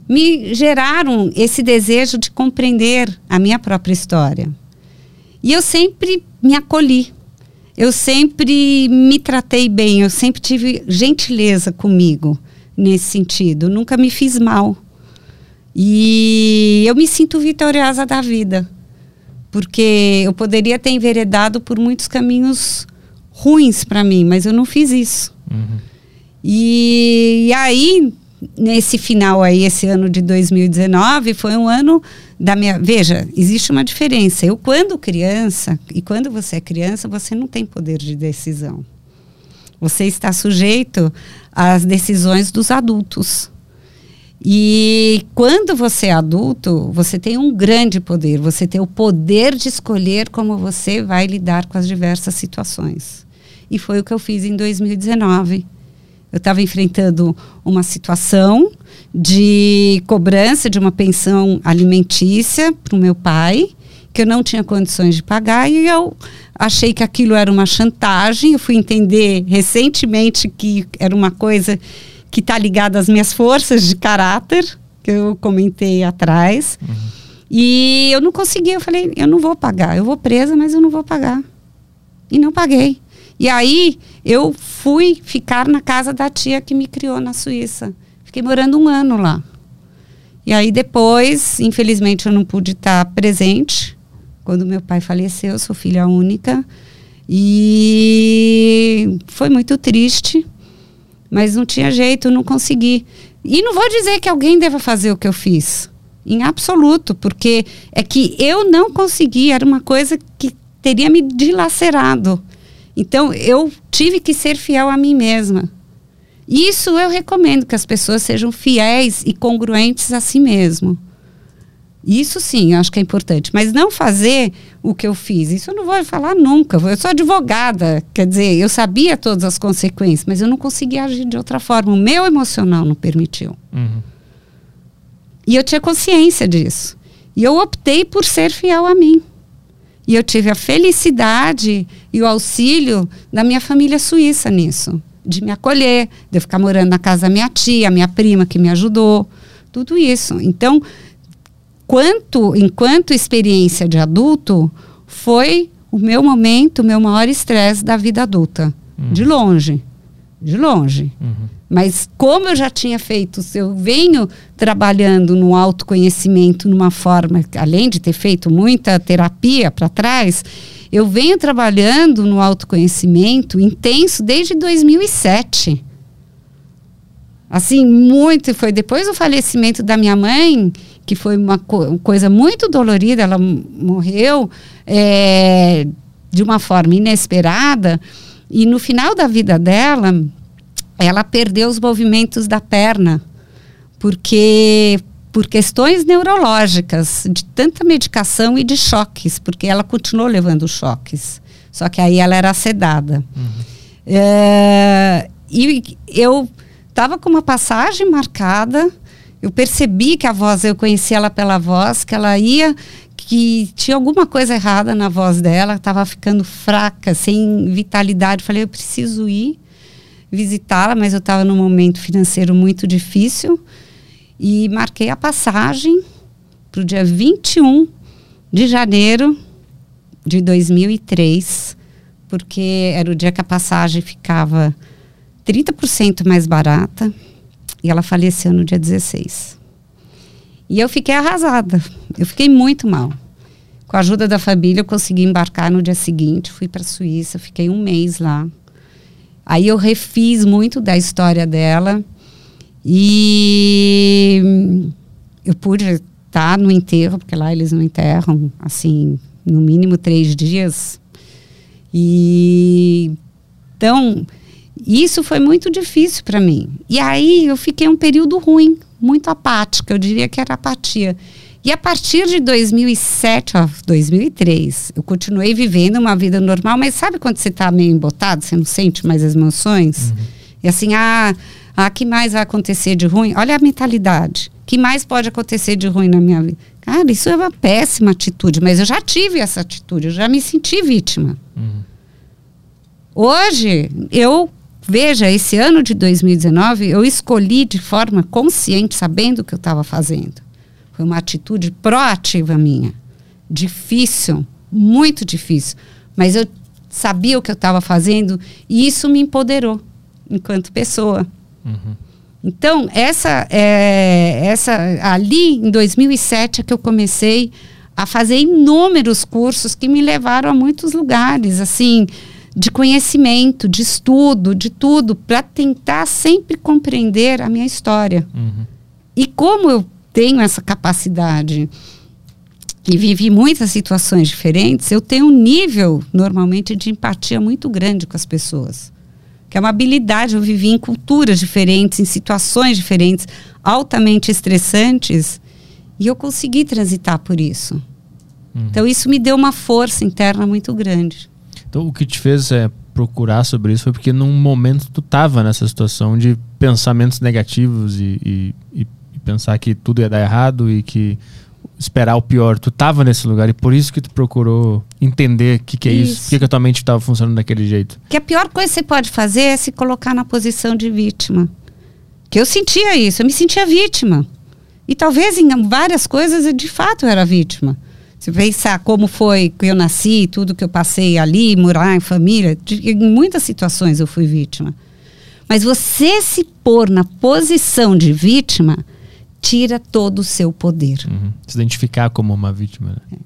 [SPEAKER 3] me geraram esse desejo de compreender a minha própria história. E eu sempre me acolhi. Eu sempre me tratei bem, eu sempre tive gentileza comigo nesse sentido, nunca me fiz mal. E eu me sinto vitoriosa da vida porque eu poderia ter enveredado por muitos caminhos ruins para mim, mas eu não fiz isso. Uhum. E, e, aí, nesse final aí, esse ano de 2019, foi um ano da minha. Veja, existe uma diferença. Eu, quando criança, e quando você é criança, você não tem poder de decisão. Você está sujeito às decisões dos adultos. E quando você é adulto, você tem um grande poder. Você tem o poder de escolher como você vai lidar com as diversas situações. E foi o que eu fiz em 2019. Eu estava enfrentando uma situação de cobrança de uma pensão alimentícia para o meu pai, que eu não tinha condições de pagar, e eu achei que aquilo era uma chantagem. Eu fui entender recentemente que era uma coisa que está ligado às minhas forças de caráter, que eu comentei atrás. Uhum. E eu não consegui, eu falei, eu não vou pagar, eu vou presa, mas eu não vou pagar. E não paguei. E aí eu fui ficar na casa da tia que me criou na Suíça. Fiquei morando um ano lá. E aí depois, infelizmente, eu não pude estar presente quando meu pai faleceu, eu sou filha única. E foi muito triste, mas não tinha jeito, não consegui. E não vou dizer que alguém deva fazer o que eu fiz, em absoluto, porque é que eu não consegui, era uma coisa que teria me dilacerado. Então eu tive que ser fiel a mim mesma. Isso eu recomendo que as pessoas sejam fiéis e congruentes a si mesmo. Isso sim, eu acho que é importante. Mas não fazer o que eu fiz, isso eu não vou falar nunca. Eu sou advogada, quer dizer, eu sabia todas as consequências, mas eu não conseguia agir de outra forma. O meu emocional não permitiu. Uhum. E eu tinha consciência disso. E eu optei por ser fiel a mim. E eu tive a felicidade e o auxílio da minha família suíça nisso. De me acolher, de eu ficar morando na casa da minha tia, minha prima que me ajudou. Tudo isso. Então, quanto, enquanto experiência de adulto, foi o meu momento, o meu maior estresse da vida adulta. Uhum. De longe. De longe. Uhum. Mas como eu já tinha feito, eu venho trabalhando no autoconhecimento numa forma, além de ter feito muita terapia para trás, eu venho trabalhando no autoconhecimento intenso desde 2007. Assim, muito. Foi depois do falecimento da minha mãe que foi uma co coisa muito dolorida. Ela morreu é, de uma forma inesperada. E no final da vida dela, ela perdeu os movimentos da perna, porque por questões neurológicas, de tanta medicação e de choques, porque ela continuou levando choques. Só que aí ela era sedada. Uhum. É, e eu estava com uma passagem marcada, eu percebi que a voz, eu conhecia ela pela voz, que ela ia, que tinha alguma coisa errada na voz dela, estava ficando fraca, sem vitalidade. Falei, eu preciso ir visitá-la, mas eu estava num momento financeiro muito difícil e marquei a passagem para o dia 21 de janeiro de 2003, porque era o dia que a passagem ficava 30% mais barata e ela faleceu no dia 16. E eu fiquei arrasada, eu fiquei muito mal. Com a ajuda da família, eu consegui embarcar no dia seguinte, fui para a Suíça, fiquei um mês lá. Aí eu refiz muito da história dela e eu pude estar no enterro, porque lá eles não enterram, assim, no mínimo três dias. E então, isso foi muito difícil para mim. E aí eu fiquei um período ruim, muito apática, eu diria que era apatia. E a partir de 2007, ó, 2003, eu continuei vivendo uma vida normal, mas sabe quando você está meio embotado, você não sente mais as emoções? Uhum. E assim, ah, ah, que mais vai acontecer de ruim? Olha a mentalidade. que mais pode acontecer de ruim na minha vida? Cara, isso é uma péssima atitude, mas eu já tive essa atitude, eu já me senti vítima. Uhum. Hoje, eu veja, esse ano de 2019, eu escolhi de forma consciente, sabendo o que eu estava fazendo. Foi uma atitude proativa minha. Difícil, muito difícil. Mas eu sabia o que eu estava fazendo e isso me empoderou enquanto pessoa. Uhum. Então, essa, é, essa ali em 2007 é que eu comecei a fazer inúmeros cursos que me levaram a muitos lugares, assim, de conhecimento, de estudo, de tudo, para tentar sempre compreender a minha história. Uhum. E como eu tenho essa capacidade e vivi muitas situações diferentes, eu tenho um nível, normalmente, de empatia muito grande com as pessoas que é uma habilidade. Eu vivi em culturas diferentes, em situações diferentes, altamente estressantes, e eu consegui transitar por isso. Uhum. Então, isso me deu uma força interna muito grande.
[SPEAKER 1] Então, o que te fez é, procurar sobre isso foi porque, num momento, tu estava nessa situação de pensamentos negativos e, e, e pensar que tudo ia dar errado e que esperar o pior. Tu estava nesse lugar e por isso que tu procurou entender o que, que é isso, isso. por que, que a tua mente estava funcionando daquele jeito.
[SPEAKER 3] Que a pior coisa que você pode fazer é se colocar na posição de vítima. Que eu sentia isso, eu me sentia vítima. E talvez em várias coisas eu de fato era vítima. Se pensar como foi que eu nasci, tudo que eu passei ali, morar em família, de, em muitas situações eu fui vítima. Mas você se pôr na posição de vítima tira todo o seu poder.
[SPEAKER 1] Uhum. Se identificar como uma vítima. Né?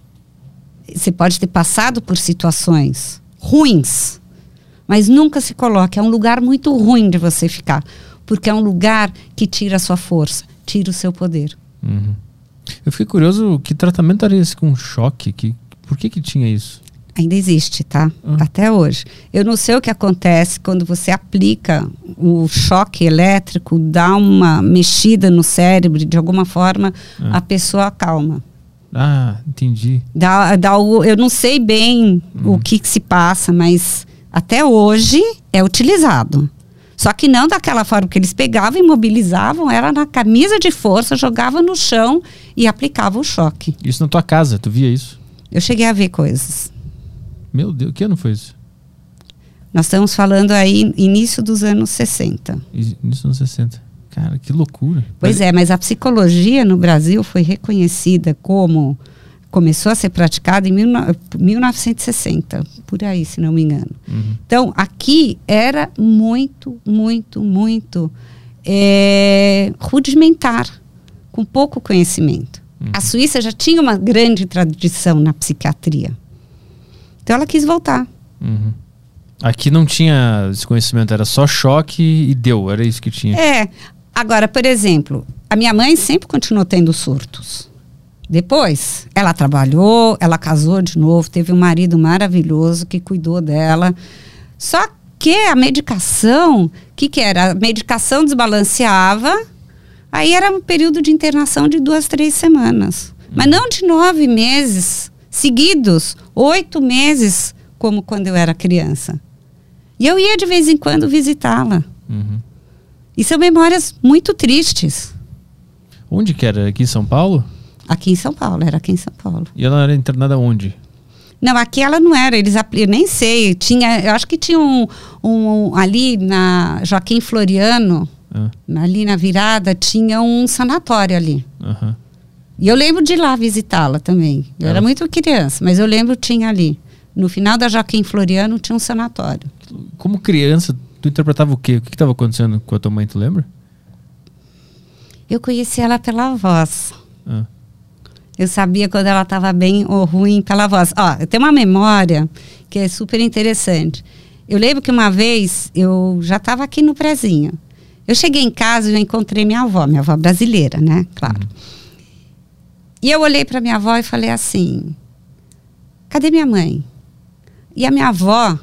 [SPEAKER 3] Você pode ter passado por situações ruins, mas nunca se coloque. É um lugar muito ruim de você ficar, porque é um lugar que tira a sua força, tira o seu poder.
[SPEAKER 1] Uhum. Eu fiquei curioso, que tratamento era esse com choque? Que, por que que tinha isso?
[SPEAKER 3] ainda existe, tá? Uhum. Até hoje. Eu não sei o que acontece quando você aplica o choque elétrico, dá uma mexida no cérebro, de alguma forma uhum. a pessoa acalma.
[SPEAKER 1] Ah, entendi.
[SPEAKER 3] Dá, dá o, eu não sei bem o que, que se passa, mas até hoje é utilizado. Só que não daquela forma que eles pegavam, imobilizavam, era na camisa de força, jogava no chão e aplicava o choque.
[SPEAKER 1] Isso na tua casa, tu via isso?
[SPEAKER 3] Eu cheguei a ver coisas.
[SPEAKER 1] Meu Deus, que ano foi isso?
[SPEAKER 3] Nós estamos falando aí início dos anos 60.
[SPEAKER 1] Início dos anos 60. Cara, que loucura.
[SPEAKER 3] Pois é, mas a psicologia no Brasil foi reconhecida como. Começou a ser praticada em mil, 1960, por aí, se não me engano. Uhum. Então, aqui era muito, muito, muito é, rudimentar, com pouco conhecimento. Uhum. A Suíça já tinha uma grande tradição na psiquiatria. Então ela quis voltar.
[SPEAKER 1] Uhum. Aqui não tinha esse conhecimento, era só choque e deu, era isso que tinha.
[SPEAKER 3] É. Agora, por exemplo, a minha mãe sempre continuou tendo surtos. Depois, ela trabalhou, ela casou de novo, teve um marido maravilhoso que cuidou dela. Só Porque a medicação, o que, que era? A medicação desbalanceava, aí era um período de internação de duas, três semanas. Mas não de nove meses seguidos, oito meses, como quando eu era criança. E eu ia de vez em quando visitá-la.
[SPEAKER 1] Uhum.
[SPEAKER 3] E são memórias muito tristes.
[SPEAKER 1] Onde que era? Aqui em São Paulo?
[SPEAKER 3] Aqui em São Paulo, era aqui em São Paulo.
[SPEAKER 1] E ela era internada onde?
[SPEAKER 3] Não, aqui ela não era, eles eu nem sei. Tinha, eu acho que tinha um, um- ali na Joaquim Floriano,
[SPEAKER 1] Ah,
[SPEAKER 3] ali na virada, tinha um sanatório ali.
[SPEAKER 1] aham.
[SPEAKER 3] E eu lembro de ir lá visitá-la também. Eu era muito criança, mas eu lembro tinha ali. No final da Joaquim Floriano tinha um sanatório.
[SPEAKER 1] Como criança, tu interpretava o quê? O que estava acontecendo com a tua mãe, tu lembra?
[SPEAKER 3] Eu conheci ela pela voz.
[SPEAKER 1] Ah,
[SPEAKER 3] Eu sabia quando ela estava bem ou ruim pela voz. Ó, eu tenho uma memória que é super interessante. Eu lembro que uma vez eu já estava aqui no prezinho. Eu cheguei em casa e encontrei minha avó, minha avó brasileira, né? Claro. E eu olhei para minha avó e falei assim: cadê minha mãe? E a minha avó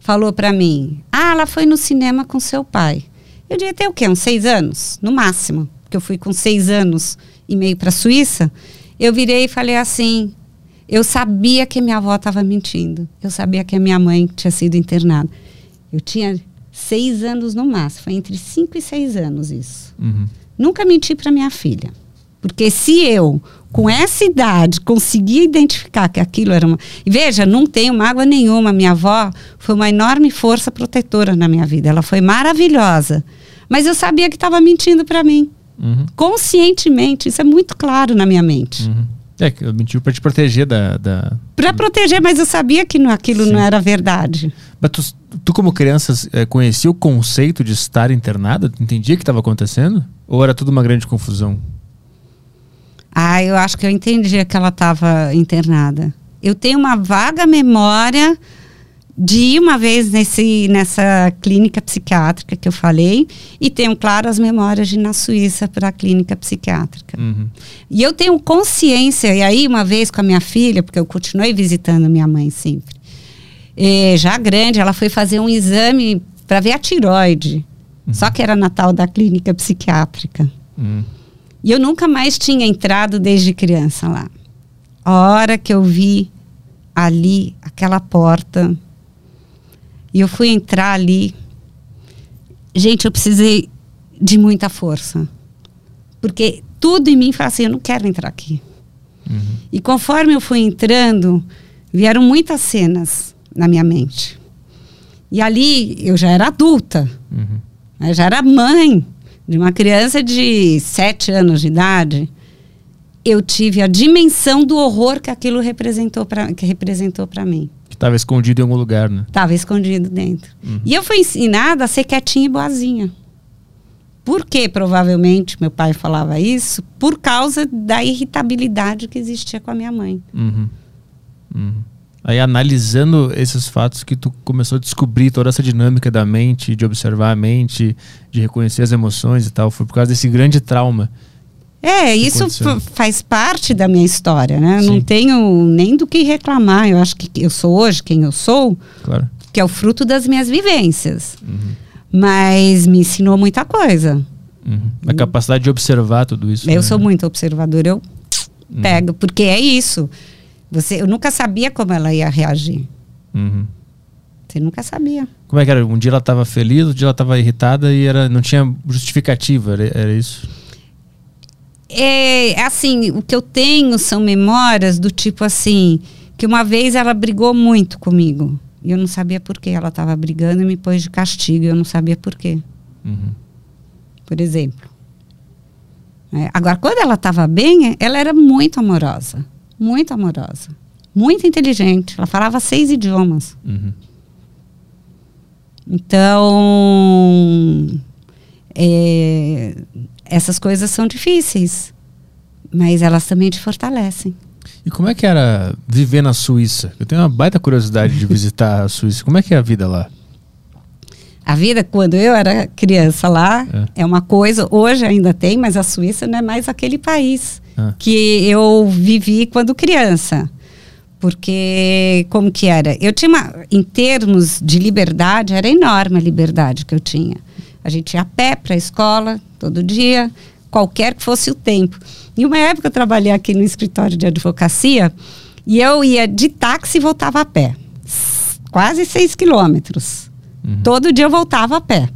[SPEAKER 3] falou para mim: ah, ela foi no cinema com seu pai. Eu devia ter o quê? Uns seis anos, no máximo. Porque eu fui com seis anos e meio para a Suíça. Eu virei e falei assim: eu sabia que minha avó estava mentindo. Eu sabia que a minha mãe tinha sido internada. Eu tinha seis anos no máximo. Foi entre cinco e seis anos isso.
[SPEAKER 1] uhum.
[SPEAKER 3] Nunca menti para minha filha. Porque se eu, com essa idade, conseguir identificar que aquilo era uma. E veja, não tenho mágoa nenhuma. Minha avó foi uma enorme força protetora na minha vida. Ela foi maravilhosa. Mas eu sabia que estava mentindo para mim.
[SPEAKER 1] Uhum.
[SPEAKER 3] Conscientemente. Isso é muito claro na minha mente.
[SPEAKER 1] Uhum. É, que eu mentiu pra te proteger da. da...
[SPEAKER 3] Para proteger, mas eu sabia que não- aquilo
[SPEAKER 1] Sim.
[SPEAKER 3] não era verdade.
[SPEAKER 1] Mas tu, tu, como criança, eh, conhecia o conceito de estar internada? Tu entendia o que estava acontecendo? Ou era tudo uma grande confusão?
[SPEAKER 3] Ah, eu acho que eu entendi que ela estava internada. Eu tenho uma vaga memória de ir uma vez nesse, nessa clínica psiquiátrica que eu falei e tenho, claro, as memórias de ir na Suíça para a clínica psiquiátrica.
[SPEAKER 1] Uhum.
[SPEAKER 3] E eu tenho consciência, e aí uma vez com a minha filha, porque eu continuei visitando minha mãe sempre, eh, já grande, ela foi fazer um exame para ver a tiroide, só que era Natal da clínica psiquiátrica.
[SPEAKER 1] Uhum.
[SPEAKER 3] E eu nunca mais tinha entrado desde criança lá. A hora que eu vi ali aquela porta e eu fui entrar ali, gente, eu precisei de muita força. Porque tudo em mim falava assim, eu não quero entrar aqui.
[SPEAKER 1] Uhum.
[SPEAKER 3] E conforme eu fui entrando, vieram muitas cenas na minha mente. E ali eu já era adulta,
[SPEAKER 1] Uhum.
[SPEAKER 3] eu já era mãe de uma criança de sete anos de idade. Eu tive a dimensão do horror que aquilo representou para que representou para mim.
[SPEAKER 1] Estava escondido em algum lugar, né?
[SPEAKER 3] Estava escondido dentro.
[SPEAKER 1] Uhum.
[SPEAKER 3] E eu fui ensinada a ser quietinha e boazinha. Por que provavelmente meu pai falava isso? Por causa da irritabilidade que existia com a minha mãe.
[SPEAKER 1] Uhum. Uhum. Aí analisando esses fatos que tu começou a descobrir toda essa dinâmica da mente, de observar a mente, de reconhecer as emoções e tal, foi por causa desse grande trauma.
[SPEAKER 3] É, isso
[SPEAKER 1] aconteceu?
[SPEAKER 3] faz parte da minha história, né? Não tenho nem do que reclamar. Eu acho que eu sou hoje quem eu sou,
[SPEAKER 1] Claro.
[SPEAKER 3] que é o fruto das minhas vivências.
[SPEAKER 1] Uhum.
[SPEAKER 3] Mas me ensinou muita coisa.
[SPEAKER 1] Uhum. A capacidade de observar tudo isso.
[SPEAKER 3] Eu
[SPEAKER 1] né?
[SPEAKER 3] sou muito observadora, eu
[SPEAKER 1] Uhum.
[SPEAKER 3] pego, porque é isso. Você, eu nunca sabia como ela ia reagir.
[SPEAKER 1] Uhum.
[SPEAKER 3] Você nunca sabia.
[SPEAKER 1] Como é que era? Um dia ela estava feliz, outro dia ela estava irritada e era, não tinha justificativa, era, era isso?
[SPEAKER 3] É assim, o que eu tenho são memórias do tipo assim, que uma vez ela brigou muito comigo. E eu não sabia por que ela estava brigando e me pôs de castigo. e Eu não sabia por quê,
[SPEAKER 1] Uhum.
[SPEAKER 3] por exemplo. É, agora, quando ela estava bem, ela era muito amorosa. Muito amorosa. Muito inteligente. Ela falava seis idiomas.
[SPEAKER 1] Uhum.
[SPEAKER 3] Então, é, essas coisas são difíceis, mas elas também te fortalecem.
[SPEAKER 1] E como é que era viver na Suíça? Eu tenho uma baita curiosidade de visitar a Suíça. Como é que é a vida lá?
[SPEAKER 3] A vida, quando eu era criança lá,
[SPEAKER 1] É.
[SPEAKER 3] é, uma coisa, hoje ainda tem, mas a Suíça não é mais aquele país
[SPEAKER 1] Ah.
[SPEAKER 3] que eu vivi quando criança. Porque, como que era? Eu tinha, uma, em termos de liberdade, era enorme a liberdade que eu tinha. A gente ia a pé para a escola, todo dia, qualquer que fosse o tempo. Em uma época, eu trabalhei aqui no escritório de advocacia e eu ia de táxi e voltava a pé. Quase seis quilômetros. Uhum. Todo dia eu voltava a pé.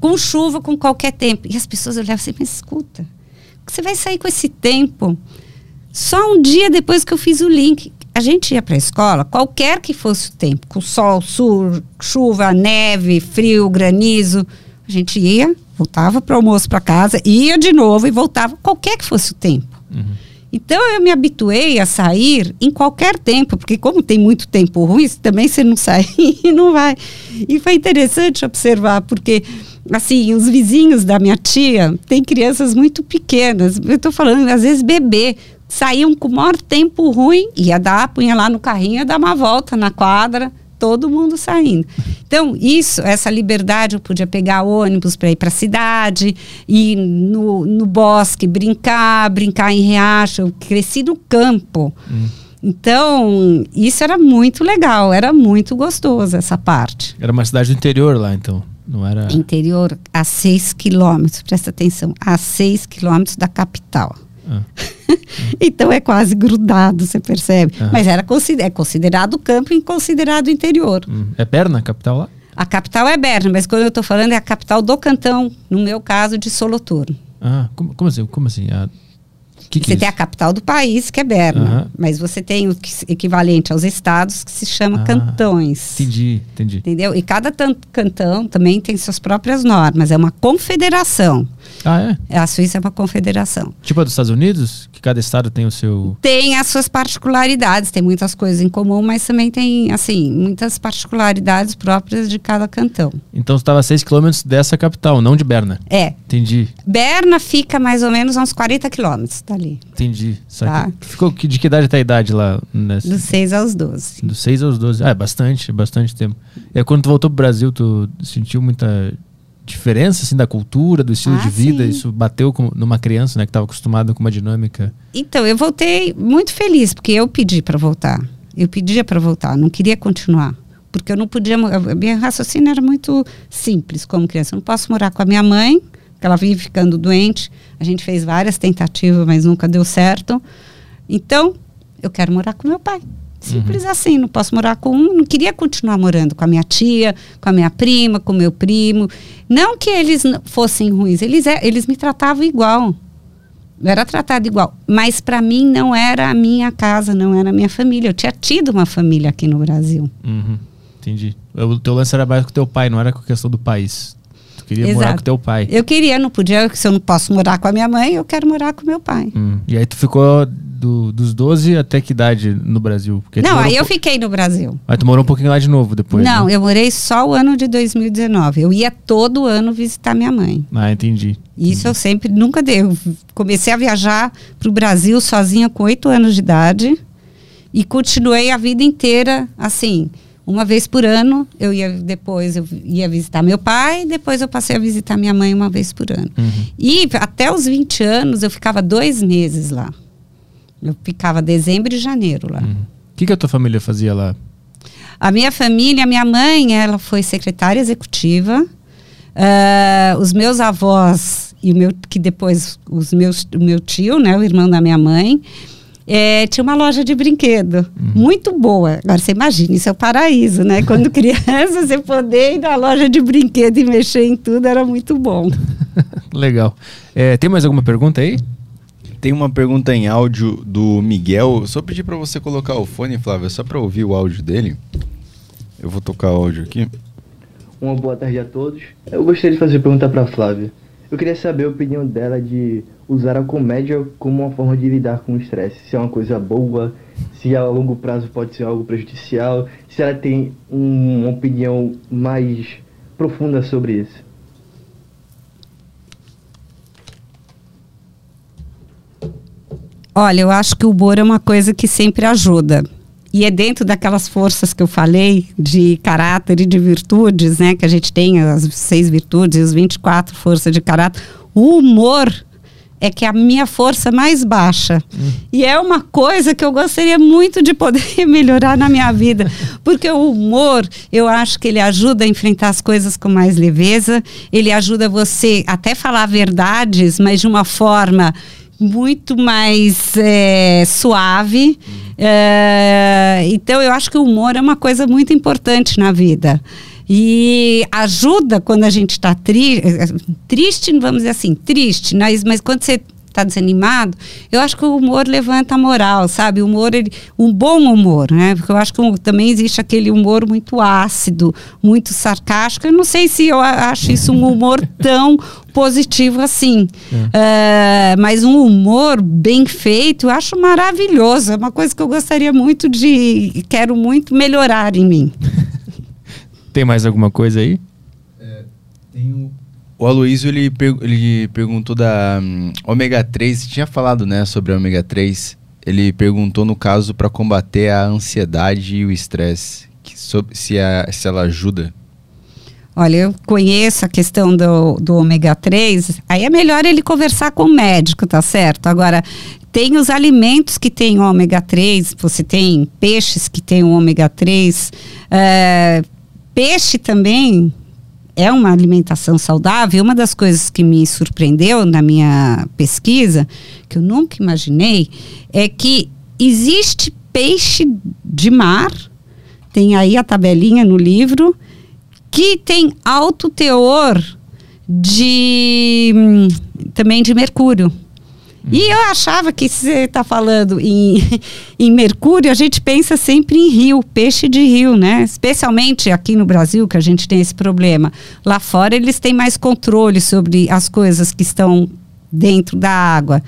[SPEAKER 3] Com chuva, com qualquer tempo. E as pessoas olhavam assim, mas escuta, você vai sair com esse tempo? Só um dia depois que eu fiz o link a gente ia para a escola, qualquer que fosse o tempo, com sol, sur, chuva, neve, frio, granizo, a gente ia, voltava para o almoço para casa, ia de novo e voltava, qualquer que fosse o tempo. Uhum. Então eu me habituei a sair em qualquer tempo, porque como tem muito tempo ruim, também você não sai e não vai. E foi interessante observar, porque assim, os vizinhos da minha tia têm crianças muito pequenas. Eu estou falando, às vezes, bebê saíam com o maior tempo ruim, ia dar, punha lá no carrinho, ia dar uma volta na quadra, todo mundo saindo. Então, isso, essa liberdade, eu podia pegar ônibus para ir para a cidade, ir no, no bosque, brincar, brincar em riacho, eu cresci no campo. Hum. Então, isso era muito legal, era muito gostoso essa parte.
[SPEAKER 1] Era uma cidade do interior lá, então? Não era...
[SPEAKER 3] Interior, a seis quilômetros, presta atenção, a seis quilômetros da capital. Ah. então é quase grudado, você percebe. Ah. Mas era consider é considerado campo e considerado interior.
[SPEAKER 1] Hum. É Berna a capital lá?
[SPEAKER 3] A capital é Berna, mas quando eu estou falando é a capital do cantão, no meu caso, de Soloturno.
[SPEAKER 1] Ah, como, como assim? Como assim? A
[SPEAKER 3] que que você é tem a capital do país, que é Berna, uhum. mas você tem o equivalente aos estados que se chama ah, cantões.
[SPEAKER 1] Entendi, entendi.
[SPEAKER 3] Entendeu? E cada cantão também tem suas próprias normas, é uma confederação.
[SPEAKER 1] Ah, é?
[SPEAKER 3] A Suíça é uma confederação.
[SPEAKER 1] Tipo a dos Estados Unidos? Que cada estado tem o seu.
[SPEAKER 3] Tem as suas particularidades, tem muitas coisas em comum, mas também tem, assim, muitas particularidades próprias de cada cantão.
[SPEAKER 1] Então você estava a 6 quilômetros dessa capital, não de Berna?
[SPEAKER 3] É.
[SPEAKER 1] Entendi.
[SPEAKER 3] Berna fica mais ou menos a uns 40 quilômetros dali.
[SPEAKER 1] Entendi. Tá. Que, ficou de que idade até a idade lá? Nessa?
[SPEAKER 3] Dos 6 aos 12.
[SPEAKER 1] Dos 6 aos 12. Ah, é bastante, bastante tempo. E aí, quando tu voltou pro Brasil, tu sentiu muita diferença assim da cultura, do estilo ah, de vida? Sim. Isso bateu com, numa criança, né, que estava acostumada com uma dinâmica?
[SPEAKER 3] Então, eu voltei muito feliz porque eu pedi para voltar. Eu pedia para voltar, não queria continuar. Porque eu não podia. Minha raciocínio era muito simples como criança. Eu não posso morar com a minha mãe, porque ela vive ficando doente. A gente fez várias tentativas, mas nunca deu certo. Então, eu quero morar com meu pai. Simples uhum. assim, não posso morar com um, não queria continuar morando com a minha tia, com a minha prima, com o meu primo. Não que eles fossem ruins, eles, é, eles me tratavam igual. Eu era tratado igual. Mas para mim não era a minha casa, não era a minha família. Eu tinha tido uma família aqui no Brasil.
[SPEAKER 1] Uhum. Entendi. O teu lance era mais com o teu pai, não era com a questão do país. Queria Exato. morar com teu pai.
[SPEAKER 3] Eu queria, não podia, se eu não posso morar com a minha mãe, eu quero morar com meu pai.
[SPEAKER 1] Hum. E aí tu ficou do, dos 12 até que idade no Brasil?
[SPEAKER 3] Porque não, aí eu fiquei no Brasil.
[SPEAKER 1] Mas tu morou um pouquinho lá de novo depois?
[SPEAKER 3] Não,
[SPEAKER 1] né?
[SPEAKER 3] eu morei só o ano de 2019. Eu ia todo ano visitar minha mãe.
[SPEAKER 1] Ah, entendi.
[SPEAKER 3] Isso eu sempre, nunca dei. Eu comecei a viajar para o Brasil sozinha com oito anos de idade e continuei a vida inteira assim. Uma vez por ano, eu ia depois eu ia visitar meu pai, depois eu passei a visitar minha mãe uma vez por ano. Uhum. E até os 20 anos eu ficava dois meses lá. Eu ficava dezembro e janeiro lá. O uhum.
[SPEAKER 1] que, que a tua família fazia lá?
[SPEAKER 3] A minha família, a minha mãe, ela foi secretária executiva. Uh, os meus avós e o meu que depois os meus o meu tio, né, o irmão da minha mãe, é, tinha uma loja de brinquedo uhum. muito boa. Agora você imagina, isso é o paraíso, né? Quando criança, você poder ir na loja de brinquedo e mexer em tudo era muito bom.
[SPEAKER 1] Legal. É, tem mais alguma pergunta aí?
[SPEAKER 2] Tem uma pergunta em áudio do Miguel. Só pedir para você colocar o fone, Flávio, só para ouvir o áudio dele. Eu vou tocar o áudio aqui.
[SPEAKER 4] Uma boa tarde a todos. Eu gostaria de fazer pergunta para Flávia. Eu queria saber a opinião dela de usar a comédia como uma forma de lidar com o estresse. Se é uma coisa boa, se a longo prazo pode ser algo prejudicial, se ela tem um, uma opinião mais profunda sobre isso.
[SPEAKER 3] Olha, eu acho que o humor é uma coisa que sempre ajuda. E é dentro daquelas forças que eu falei, de caráter e de virtudes, né? Que a gente tem as seis virtudes e as 24 forças de caráter. O humor é que é a minha força mais baixa. Hum. E é uma coisa que eu gostaria muito de poder melhorar na minha vida. Porque o humor, eu acho que ele ajuda a enfrentar as coisas com mais leveza, ele ajuda você até falar verdades, mas de uma forma muito mais é, suave. É, então, eu acho que o humor é uma coisa muito importante na vida. E ajuda quando a gente está tri triste, vamos dizer assim, triste, mas, mas quando você está desanimado, eu acho que o humor levanta a moral, sabe? O humor, ele, um bom humor, né? Porque eu acho que também existe aquele humor muito ácido, muito sarcástico. Eu não sei se eu acho isso um humor tão positivo assim. É. Uh, mas um humor bem feito, eu acho maravilhoso. É uma coisa que eu gostaria muito de. Quero muito melhorar em mim.
[SPEAKER 1] Tem mais alguma coisa aí?
[SPEAKER 2] É, tem o... Aloysio, ele, ele perguntou da um, ômega 3, você tinha falado, né, sobre a ômega 3. Ele perguntou, no caso, para combater a ansiedade e o estresse, se, se ela ajuda.
[SPEAKER 3] Olha, eu conheço a questão do, do ômega 3, aí é melhor ele conversar com o médico, tá certo? Agora, tem os alimentos que têm ômega 3, você tem peixes que têm ômega 3, é, Peixe também é uma alimentação saudável. Uma das coisas que me surpreendeu na minha pesquisa, que eu nunca imaginei, é que existe peixe de mar, tem aí a tabelinha no livro, que tem alto teor de hum, também de mercúrio. E eu achava que você está falando em, em mercúrio, a gente pensa sempre em rio, peixe de rio, né? Especialmente aqui no Brasil, que a gente tem esse problema. Lá fora eles têm mais controle sobre as coisas que estão dentro da água.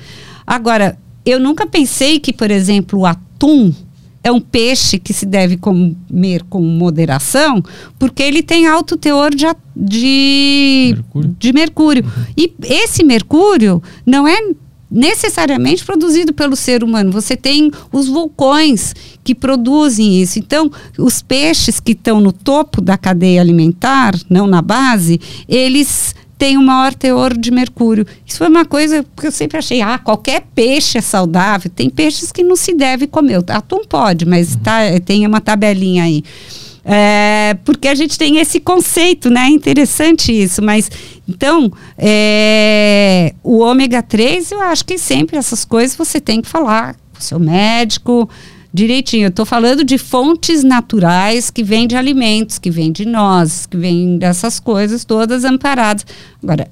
[SPEAKER 3] Agora, eu nunca pensei que, por exemplo, o atum é um peixe que se deve comer com moderação, porque ele tem alto teor de, de mercúrio. De mercúrio. Uhum. E esse mercúrio não é necessariamente produzido pelo ser humano. Você tem os vulcões que produzem isso. Então, os peixes que estão no topo da cadeia alimentar, não na base, eles têm um maior teor de mercúrio. Isso foi uma coisa que eu sempre achei, ah, qualquer peixe é saudável. Tem peixes que não se deve comer. Atum pode, mas tá, tem uma tabelinha aí. É, porque a gente tem esse conceito, né? É interessante isso, mas então é, o ômega 3, eu acho que sempre essas coisas você tem que falar com o seu médico direitinho. Eu estou falando de fontes naturais que vêm de alimentos, que vêm de nozes, que vêm dessas coisas todas amparadas. Agora,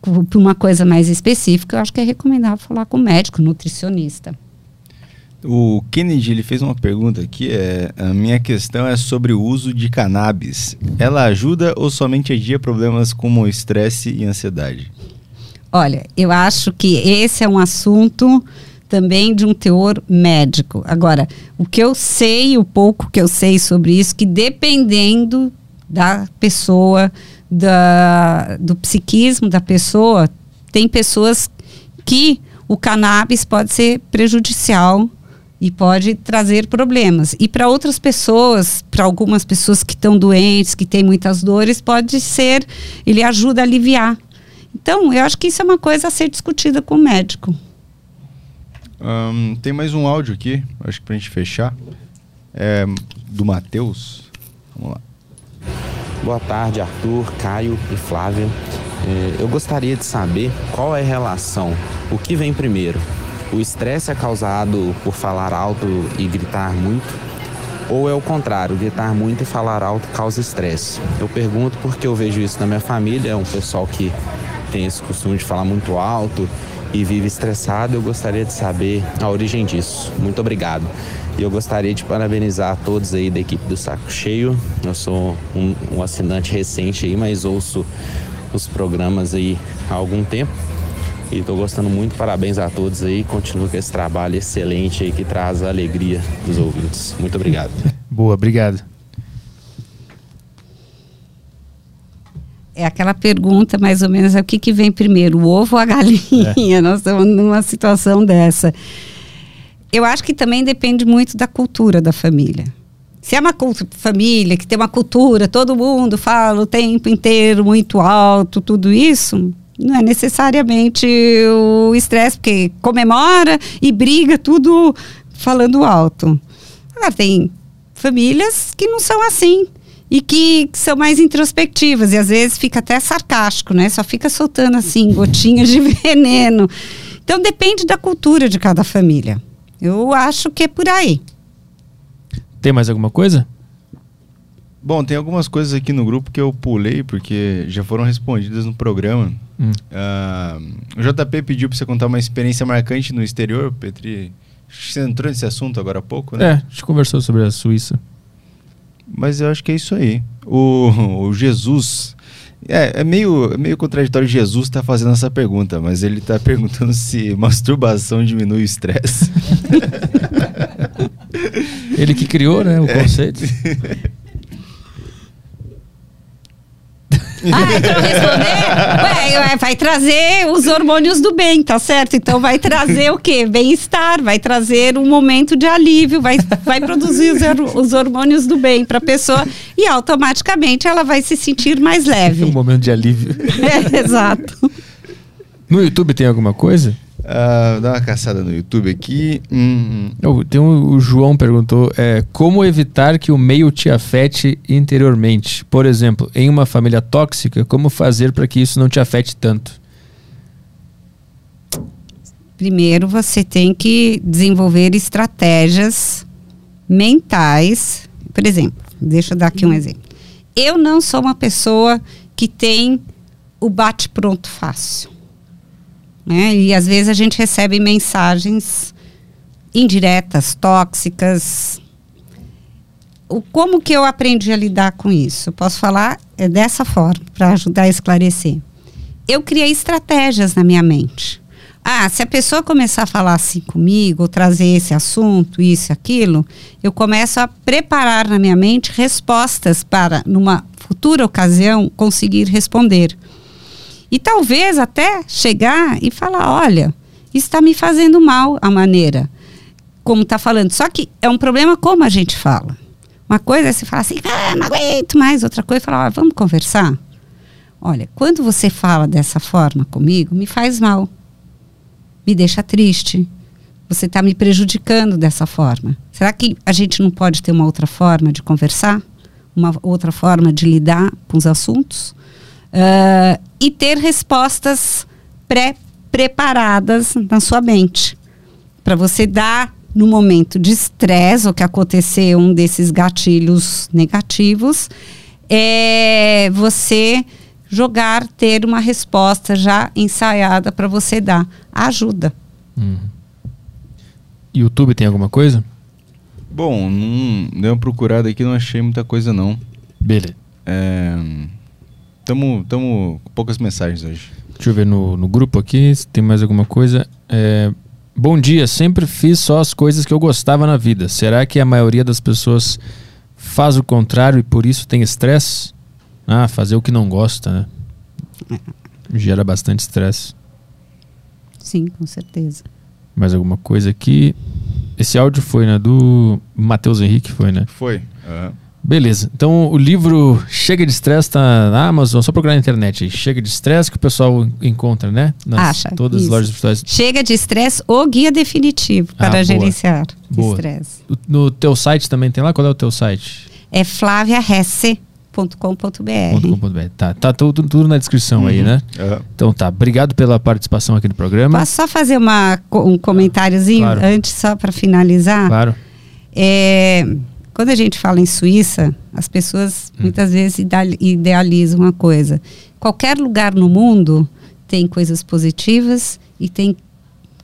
[SPEAKER 3] para uma coisa mais específica, eu acho que é recomendável falar com o médico, nutricionista.
[SPEAKER 2] O Kennedy ele fez uma pergunta aqui. É, a minha questão é sobre o uso de cannabis. Ela ajuda ou somente adia problemas como estresse e ansiedade?
[SPEAKER 3] Olha, eu acho que esse é um assunto também de um teor médico. Agora, o que eu sei, o pouco que eu sei sobre isso, que dependendo da pessoa, da, do psiquismo da pessoa, tem pessoas que o cannabis pode ser prejudicial e pode trazer problemas. E para outras pessoas, para algumas pessoas que estão doentes, que têm muitas dores, pode ser, ele ajuda a aliviar. Então, eu acho que isso é uma coisa a ser discutida com o médico.
[SPEAKER 2] Um, tem mais um áudio aqui, acho que para a gente fechar, é do Matheus. Vamos lá.
[SPEAKER 5] Boa tarde, Arthur, Caio e Flávia. É, eu gostaria de saber qual é a relação, o que vem primeiro, o estresse é causado por falar alto e gritar muito? Ou é o contrário, gritar muito e falar alto causa estresse? Eu pergunto porque eu vejo isso na minha família, é um pessoal que tem esse costume de falar muito alto e vive estressado. Eu gostaria de saber a origem disso. Muito obrigado. E eu gostaria de parabenizar a todos aí da equipe do Saco Cheio. Eu sou um, um assinante recente aí, mas ouço os programas aí há algum tempo. E estou gostando muito, parabéns a todos aí. Continua com esse trabalho excelente aí que traz a alegria dos ouvintes. Muito obrigado.
[SPEAKER 1] Boa, obrigado.
[SPEAKER 3] É aquela pergunta, mais ou menos, é o que, que vem primeiro, o ovo ou a galinha? É. Nós estamos numa situação dessa. Eu acho que também depende muito da cultura da família. Se é uma família que tem uma cultura, todo mundo fala o tempo inteiro muito alto, tudo isso, não é necessariamente o estresse, porque comemora e briga tudo falando alto. Agora, tem famílias que não são assim e que são mais introspectivas e às vezes fica até sarcástico, né? Só fica soltando assim gotinhas de veneno. Então depende da cultura de cada família. Eu acho que é por aí.
[SPEAKER 1] Tem mais alguma coisa?
[SPEAKER 2] Bom, tem algumas coisas aqui no grupo que eu pulei porque já foram respondidas no programa. Hum. Uh, o JP pediu para você contar uma experiência marcante no exterior, Petri. Você entrou nesse assunto agora há pouco, né?
[SPEAKER 1] É, a gente conversou sobre a Suíça.
[SPEAKER 2] Mas eu acho que é isso aí. O, o Jesus. É, é, meio, é meio contraditório Jesus estar tá fazendo essa pergunta, mas ele está perguntando se masturbação diminui o estresse.
[SPEAKER 1] ele que criou, né, o é.
[SPEAKER 3] Ah, então responder? Ué, vai trazer os hormônios do bem, tá certo? Então vai trazer o quê? Bem-estar, vai trazer um momento de alívio, vai, vai produzir os, os hormônios do bem para a pessoa e automaticamente ela vai se sentir mais leve.
[SPEAKER 1] Um momento de alívio.
[SPEAKER 3] É, exato.
[SPEAKER 1] No YouTube tem alguma coisa?
[SPEAKER 2] Uh, dá uma caçada no YouTube aqui.
[SPEAKER 1] Hum. Oh, tem um, o João perguntou: é, como evitar que o meio te afete interiormente? Por exemplo, em uma família tóxica, como fazer para que isso não te afete tanto?
[SPEAKER 3] Primeiro, você tem que desenvolver estratégias mentais. Por exemplo, deixa eu dar aqui um exemplo. Eu não sou uma pessoa que tem o bate-pronto fácil. Né? E às vezes a gente recebe mensagens indiretas, tóxicas. O, como que eu aprendi a lidar com isso? posso falar é dessa forma, para ajudar a esclarecer. Eu criei estratégias na minha mente. Ah, se a pessoa começar a falar assim comigo, ou trazer esse assunto, isso e aquilo, eu começo a preparar na minha mente respostas para, numa futura ocasião, conseguir responder. E talvez até chegar e falar: olha, está me fazendo mal a maneira como está falando. Só que é um problema como a gente fala. Uma coisa é você falar assim, ah, não aguento mais. Outra coisa é falar, ah, vamos conversar. Olha, quando você fala dessa forma comigo, me faz mal. Me deixa triste. Você está me prejudicando dessa forma. Será que a gente não pode ter uma outra forma de conversar? Uma outra forma de lidar com os assuntos? Uh, e ter respostas pré-preparadas na sua mente. Para você dar, no momento de estresse, ou que acontecer um desses gatilhos negativos, é você jogar, ter uma resposta já ensaiada para você dar. Ajuda. Hum.
[SPEAKER 1] YouTube tem alguma coisa?
[SPEAKER 2] Bom, não, dei uma procurada aqui, não achei muita coisa não.
[SPEAKER 1] Beleza.
[SPEAKER 2] É... Estamos com poucas mensagens hoje.
[SPEAKER 1] Deixa eu ver no, no grupo aqui se tem mais alguma coisa. É, bom dia, sempre fiz só as coisas que eu gostava na vida. Será que a maioria das pessoas faz o contrário e por isso tem estresse? Ah, fazer o que não gosta, né? Gera bastante estresse.
[SPEAKER 3] Sim, com certeza.
[SPEAKER 1] Mais alguma coisa aqui? Esse áudio foi, né? Do Matheus Henrique, foi, né?
[SPEAKER 2] Foi. Uhum.
[SPEAKER 1] Beleza. Então o livro Chega de Estresse está na Amazon, só procurar na internet aí. Chega de Estresse que o pessoal encontra, né?
[SPEAKER 3] Nas Acha,
[SPEAKER 1] todas
[SPEAKER 3] isso.
[SPEAKER 1] as lojas virtuais.
[SPEAKER 3] Chega de Estresse, o guia definitivo para ah, gerenciar estresse.
[SPEAKER 1] No teu site também tem lá? Qual é o teu site?
[SPEAKER 3] É flaviaresse.com.br.
[SPEAKER 1] Tá, tá tudo, tudo na descrição uhum. aí, né? Uhum. Então tá, obrigado pela participação aqui no programa.
[SPEAKER 3] Posso só fazer uma, um comentáriozinho claro. antes, só para finalizar?
[SPEAKER 1] Claro.
[SPEAKER 3] É, quando a gente fala em Suíça, as pessoas hum. muitas vezes idealizam uma coisa. Qualquer lugar no mundo tem coisas positivas e tem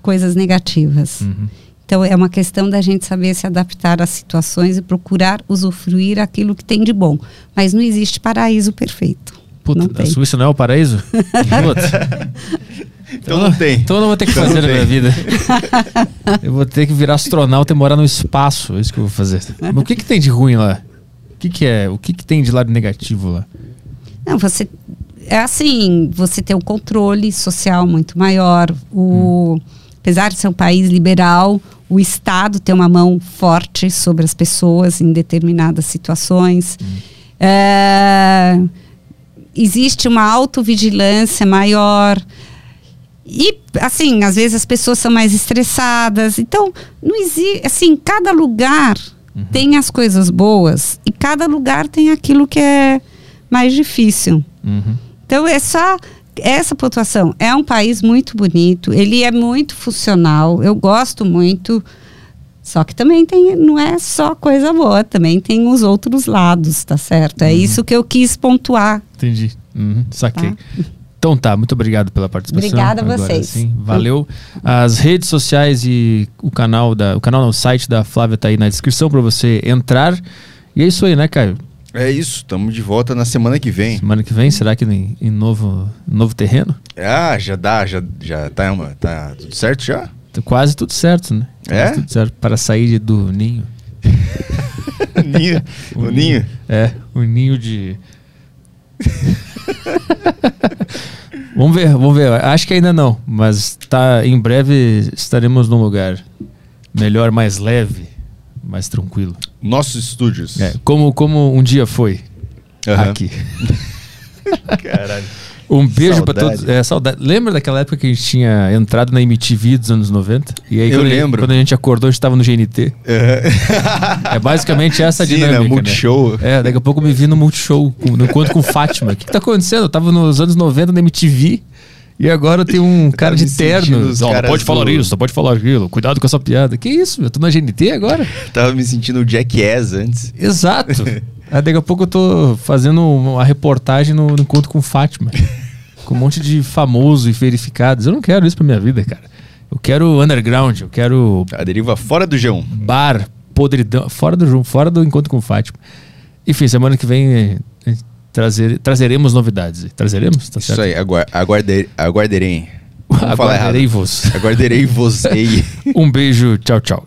[SPEAKER 3] coisas negativas. Uhum. Então é uma questão da gente saber se adaptar às situações e procurar usufruir aquilo que tem de bom. Mas não existe paraíso perfeito.
[SPEAKER 1] Puta, a Suíça não é o paraíso?
[SPEAKER 2] Então não tem.
[SPEAKER 1] Então eu não vou ter que então fazer na minha vida. eu vou ter que virar astronauta e morar no espaço. É isso que eu vou fazer. Mas o que, que tem de ruim lá? O que, que é? O que, que tem de lado negativo lá?
[SPEAKER 3] Não, você. É assim, você tem um controle social muito maior. O, hum. Apesar de ser um país liberal, o Estado tem uma mão forte sobre as pessoas em determinadas situações. Hum. É, existe uma autovigilância maior. E, assim, às vezes as pessoas são mais estressadas. Então, não existe. Assim, cada lugar uhum. tem as coisas boas e cada lugar tem aquilo que é mais difícil. Uhum. Então, é só essa pontuação. É um país muito bonito, ele é muito funcional, eu gosto muito. Só que também tem, não é só coisa boa, também tem os outros lados, tá certo? É uhum. isso que eu quis pontuar.
[SPEAKER 1] Entendi. Uhum. Saquei. Tá? Então tá, muito obrigado pela participação.
[SPEAKER 3] Obrigada a vocês.
[SPEAKER 1] Sim, valeu. As redes sociais e o canal da, o canal, o site da Flávia tá aí na descrição para você entrar. E é isso aí, né, Caio?
[SPEAKER 2] É isso, estamos de volta na semana que vem.
[SPEAKER 1] Semana que vem, será que em, em novo, novo terreno?
[SPEAKER 2] Ah, já dá, já, já tá, uma, tá tudo certo já?
[SPEAKER 1] Tá quase tudo certo, né? Quase
[SPEAKER 2] é?
[SPEAKER 1] Tudo certo para sair do ninho.
[SPEAKER 2] ninho. O, o ninho. ninho.
[SPEAKER 1] É, o ninho de. vamos ver, vamos ver. Acho que ainda não, mas tá, em breve estaremos num lugar melhor, mais leve, mais tranquilo.
[SPEAKER 2] Nossos estúdios.
[SPEAKER 1] É, como, como um dia foi uhum. aqui.
[SPEAKER 2] Caralho.
[SPEAKER 1] Um beijo para todos. É, saudade. Lembra daquela época que a gente tinha entrado na MTV dos anos 90? E aí,
[SPEAKER 2] Eu
[SPEAKER 1] quando
[SPEAKER 2] lembro.
[SPEAKER 1] A, quando a gente acordou, a gente estava no GNT. Uhum. É basicamente essa a
[SPEAKER 2] Sim,
[SPEAKER 1] dinâmica.
[SPEAKER 2] Né? Multishow.
[SPEAKER 1] Né? É, daqui a pouco eu me vi no Multishow, no encontro com Fátima. O que, que tá acontecendo? Eu tava nos anos 90 na MTV. E agora tem um cara de terno. Não, não pode falar do... isso, não pode falar aquilo. Cuidado com essa piada. Que isso? Eu tô na GNT agora?
[SPEAKER 2] Tava me sentindo o Jackass antes.
[SPEAKER 1] Exato. Aí daqui a pouco eu tô fazendo uma reportagem no, no encontro com Fátima com um monte de famoso e verificados. Eu não quero isso pra minha vida, cara. Eu quero underground, eu quero.
[SPEAKER 2] A deriva fora do G1.
[SPEAKER 1] Bar, podridão, fora do fora do encontro com o Fátima. Enfim, semana que vem eh, trazer, trazeremos novidades. Trazeremos?
[SPEAKER 2] Tá isso aí, aguar, aguarder, aguarderei.
[SPEAKER 1] Aguarderei-vos.
[SPEAKER 2] Aguarderei-vos.
[SPEAKER 1] um beijo, tchau, tchau.